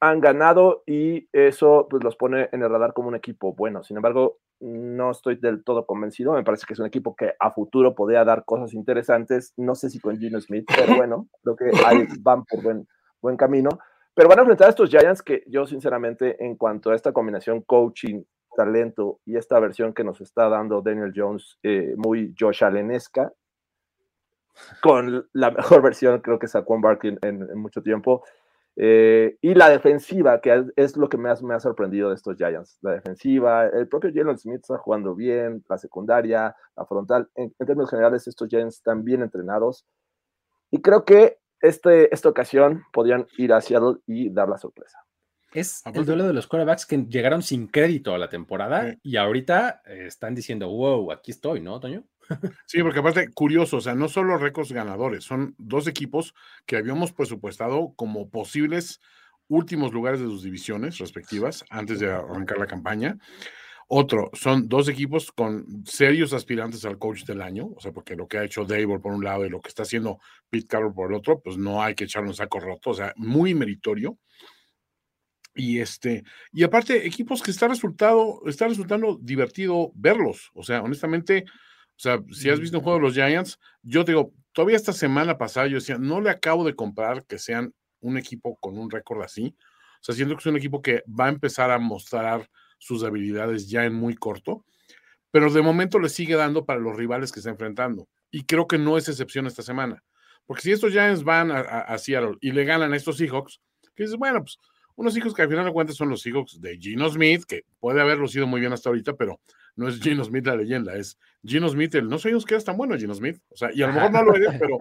han ganado y eso pues los pone en el radar como un equipo bueno. Sin embargo, no estoy del todo convencido. Me parece que es un equipo que a futuro podría dar cosas interesantes. No sé si con Gino Smith, pero bueno, creo que ahí van por buen, buen camino. Pero van a enfrentar a estos Giants que yo sinceramente en cuanto a esta combinación coaching, talento y esta versión que nos está dando Daniel Jones, eh, muy Josh Allenesca, con la mejor versión creo que sacó Barkley en mucho tiempo, eh, y la defensiva, que es lo que me ha, me ha, sorprendido de estos Giants. La defensiva, el propio Jalen Smith está jugando bien, la secundaria, la frontal. En, términos generales, estos Giants están bien entrenados. Y creo que este, esta ocasión podrían ir a Seattle y dar la sorpresa. Es el duelo de los quarterbacks que llegaron sin crédito a la temporada y ahorita eh, están diciendo, wow, aquí estoy, ¿no, Toño? Sí, porque aparte, curioso, o sea, no solo récords ganadores, son dos equipos que habíamos presupuestado como posibles últimos lugares de sus divisiones respectivas antes de arrancar la campaña. Otro, son dos equipos con serios aspirantes al coach del año, o sea, porque lo que ha hecho Dable por un lado y lo que está haciendo Pete Carroll por el otro, pues no hay que echarle un saco roto, o sea, muy meritorio. Y este, y aparte, equipos que está resultado, está resultando divertido verlos. O sea, honestamente, o sea, si has visto un juego de los Giants, yo te digo, todavía esta semana pasada yo decía, no le acabo de comprar que sean un equipo con un récord así. O sea, siento que es un equipo que va a empezar a mostrar sus habilidades ya en muy corto, pero de momento le sigue dando para los rivales que está enfrentando. Y creo que no es excepción esta semana. Porque si estos Giants van a, Seattle y le ganan a estos Seahawks, que dices, bueno, pues unos hijos que al final de cuentas son los Seahawks de Gino Smith, que puede haberlo sido muy bien hasta ahorita, pero no es Gino Smith la leyenda, es Gino Smith el no sabíamos que eras tan bueno, Gino Smith. O sea, y a lo mejor no lo eres, pero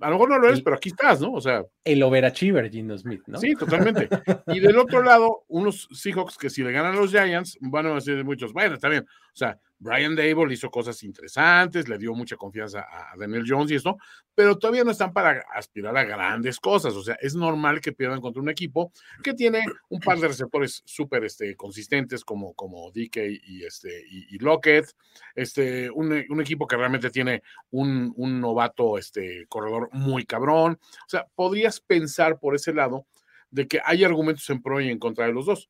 a lo mejor no lo eres, pero aquí estás, ¿no? O sea. El overachiever Gino Smith, ¿no? Sí, totalmente. Y del otro lado, unos Seahawks que si le ganan a los Giants, van a decir muchos, bueno, está bien. O sea, Brian Dable hizo cosas interesantes, le dio mucha confianza a Daniel Jones y esto, pero todavía no están para aspirar a grandes cosas. O sea, es normal que pierdan contra un equipo que tiene un par de receptores súper este, consistentes como, como DK y, este, y, Lockett, este, un, un, equipo que realmente tiene un, un novato este, corredor muy cabrón. O sea, podrías pensar por ese lado de que hay argumentos en pro y en contra de los dos.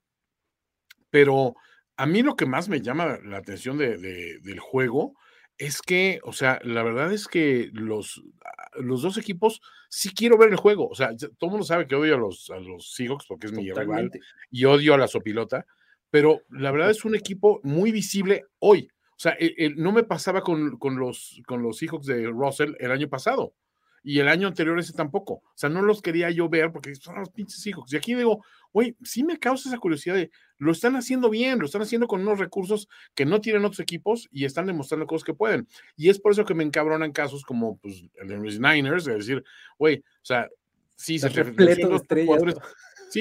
Pero a mí lo que más me llama la atención del juego es que, o sea, la verdad es que los, ah, los dos equipos sí quiero ver el juego. O sea, todo el mundo sabe que odio a los, a los Seahawks porque es mi rival y odio a la Sopilota, pero la verdad es un equipo muy visible hoy. O sea, no me pasaba con, con, los, con los Seahawks de Russell el año pasado y el año anterior ese tampoco. O sea, no los quería yo ver porque son los pinches hijos. Y aquí digo, oye, sí me causa esa curiosidad de, lo están haciendo bien, lo están haciendo con unos recursos que no tienen otros equipos y están demostrando cosas que pueden. Y es por eso que me encabronan casos como pues, el de los Niners, de decir, oye, o sea, sí se,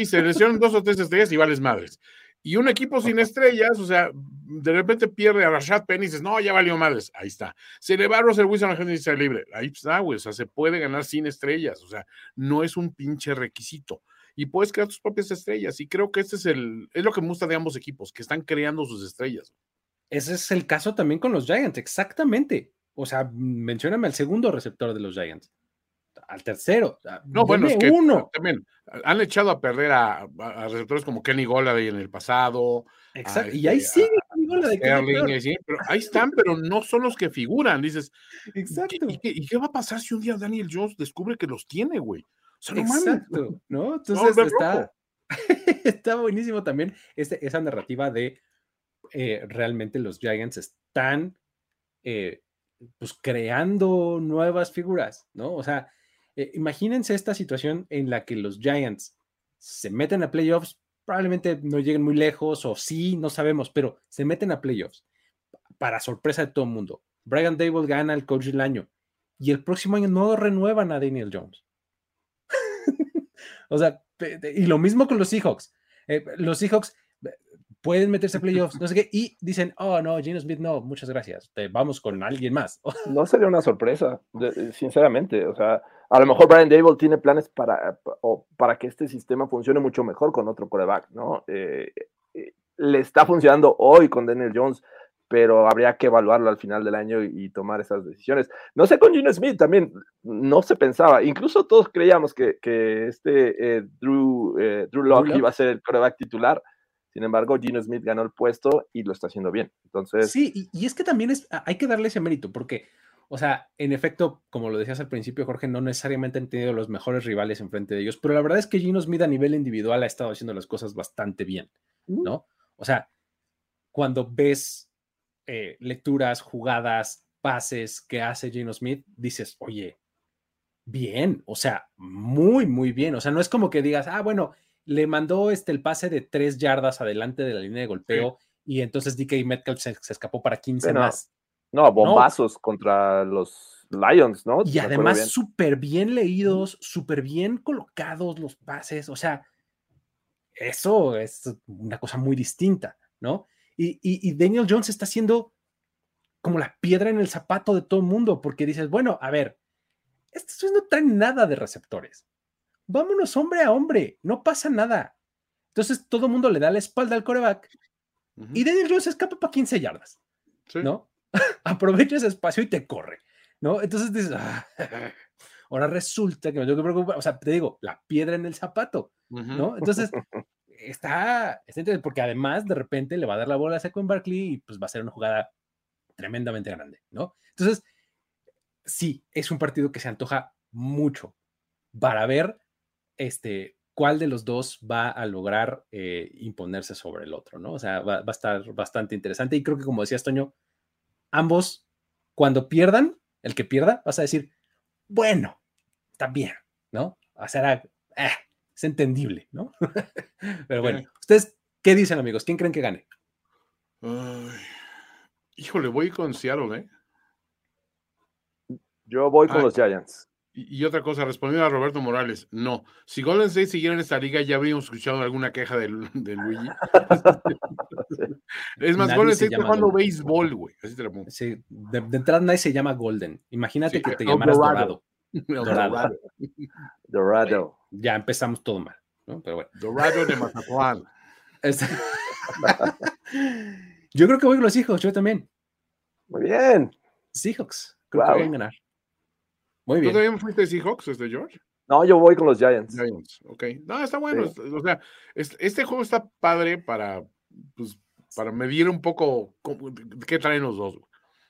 se lesionan dos o tres estrellas y vales madres. Y un equipo sin estrellas, o sea, de repente pierde a Rashad Penny y dices, no, ya valió madres. Ahí está. Se le va a Russell Wilson a la gente dice libre. Ahí está, güey. O sea, se puede ganar sin estrellas. O sea, no es un pinche requisito. Y puedes crear tus propias estrellas. Y creo que este es el, es lo que me gusta de ambos equipos, que están creando sus estrellas. Ese es el caso también con los Giants, exactamente. O sea, mencióname al segundo receptor de los Giants. Al tercero. No, bueno, es que uno. también han echado a perder a, receptores como Kenny Golladay en el pasado. Exacto, y ahí este, sigue Kenny Golladay. pero ahí están, pero no son los que figuran. Dices, Exacto. ¿y qué, va a pasar si un día Daniel Jones descubre que los tiene, güey? O no Exacto, ¿no? Entonces está, está buenísimo también este, esa narrativa de eh, realmente los Giants están eh, pues creando nuevas figuras, ¿no? O sea, eh, imagínense esta situación en la que los Giants se meten a playoffs, probablemente no lleguen muy lejos o sí, no sabemos, pero se meten a playoffs para sorpresa de todo el mundo. Brian Dable gana el coach del año y el próximo año no renuevan a Daniel Jones. o sea, y lo mismo con los Seahawks. Eh, los Seahawks pueden meterse a playoffs, no sé qué, y dicen, oh no, Gino Smith no, muchas gracias, vamos con alguien más. no sería una sorpresa, sinceramente, o sea, a lo mejor Brian Dable tiene planes para, para que este sistema funcione mucho mejor con otro coreback, ¿no? Eh, eh, le está funcionando hoy con Daniel Jones, pero habría que evaluarlo al final del año y, tomar esas decisiones. No sé con Gino Smith también, no se pensaba, incluso todos creíamos que, que este eh, Drew, Drew Locke iba a ser el coreback titular, sin embargo, Gino Smith ganó el puesto y lo está haciendo bien. Entonces. Sí, y, es que también es, hay que darle ese mérito, porque, o sea, en efecto, como lo decías al principio, Jorge, no necesariamente han tenido los mejores rivales enfrente de ellos, pero la verdad es que Gino Smith a nivel individual ha estado haciendo las cosas bastante bien, ¿no? O sea, cuando ves eh, lecturas, jugadas, pases que hace Gino Smith, dices, oye, bien, o sea, muy, muy bien. O sea, no es como que digas, ah, bueno, le mandó este, el pase de tres yardas adelante de la línea de golpeo y entonces DK Metcalf se, escapó para 15 más. No, bombazos contra los Lions, ¿no? Y además súper bien leídos, súper bien colocados los pases, o sea, eso es una cosa muy distinta, ¿no? Y, Daniel Jones está haciendo como la piedra en el zapato de todo el mundo, porque dices, bueno, a ver, estos no traen nada de receptores vámonos hombre a hombre, no pasa nada. Entonces todo el mundo le da la espalda al coreback y Daniel Jones escapa para 15 yardas, ¿no? Aprovecha ese espacio y te corre, ¿no? Entonces dices, ah, ahora resulta que me tengo que preocupar, o sea, te digo, la piedra en el zapato, ¿no? Entonces está, está porque además de repente le va a dar la bola a Saquon Barkley y pues va a ser una jugada tremendamente grande, ¿no? Entonces, sí, es un partido que se antoja mucho para ver este, cuál de los dos va a lograr eh, imponerse sobre el otro, ¿no? O sea, va, a estar bastante interesante y creo que como decías, Toño, ambos, cuando pierdan, el que pierda, vas a decir, bueno, también, ¿no? O sea, eh, es entendible, ¿no? Pero bueno, ¿ustedes qué dicen, amigos? ¿Quién creen que gane? híjole, voy con Seattle, ¿eh? Yo voy con los Giants. Y, otra cosa, respondiendo a Roberto Morales, no. Si Golden State siguiera en esta liga, ya habríamos escuchado alguna queja de, Luigi. es más, Golden State está jugando béisbol, güey. Así te lo pongo. Sí, de, entrada nadie se llama Golden. Imagínate que te llamaras Dorado. Dorado. Dorado. Ya empezamos todo mal, ¿no? Pero bueno. Dorado de Mazatlán. yo creo que voy con los Seahawks, yo también. Muy bien. Seahawks. Creo que voy a ganar. Muy bien. ¿Tú también fuiste Seahawks, este George? No, yo voy con los Giants. Giants, ok. No, está bueno. O sea, este juego está padre para, pues, para medir un poco qué traen los dos.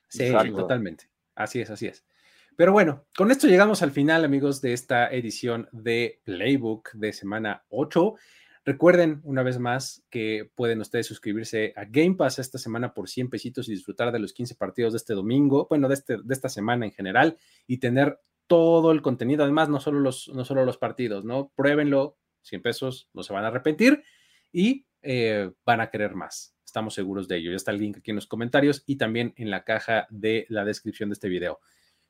Sí, totalmente. Así es, así es. Pero bueno, con esto llegamos al final, amigos, de esta edición de Playbook de semana 8. Recuerden una vez más que pueden ustedes suscribirse a Game Pass esta semana por 100 pesitos y disfrutar de los 15 partidos de este domingo, bueno, de, este, de esta semana en general y tener todo el contenido. Además, no solo los, no solo los partidos, ¿no? Pruébenlo, 100 pesos, no se van a arrepentir y eh, van a querer más. Estamos seguros de ello. Ya está el link aquí en los comentarios y también en la caja de la descripción de este video.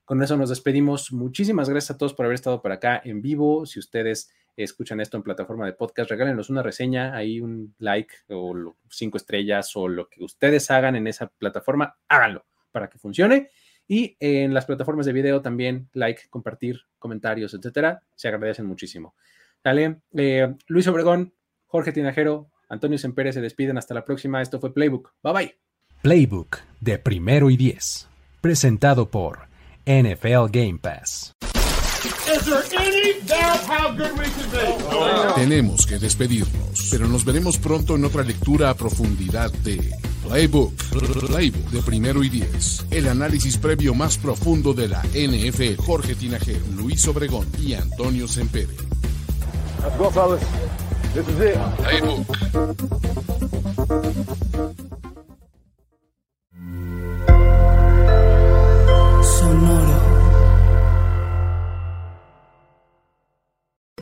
Con eso nos despedimos. Muchísimas gracias a todos por haber estado por acá en vivo. Si ustedes escuchan esto en plataforma de podcast, regálenos una reseña, ahí un like o cinco estrellas o lo que ustedes hagan en esa plataforma, háganlo para que funcione. Y en las plataformas de video también, like, compartir, comentarios, etcétera, se agradecen muchísimo. Dale, eh, Luis Obregón, Jorge Tinajero, Antonio Sempere se despiden. Hasta la próxima. Esto fue Playbook. Bye bye. Playbook de primero y diez. Presentado por NFL Game Pass. Tenemos que despedirnos, pero nos veremos pronto en otra lectura a profundidad de Playbook. Playbook de primero y diez. El análisis previo más profundo de la NFL. Jorge Tinajero, Luis Obregón y Antonio Sempere. Let's go, fellas. This is it. Playbook.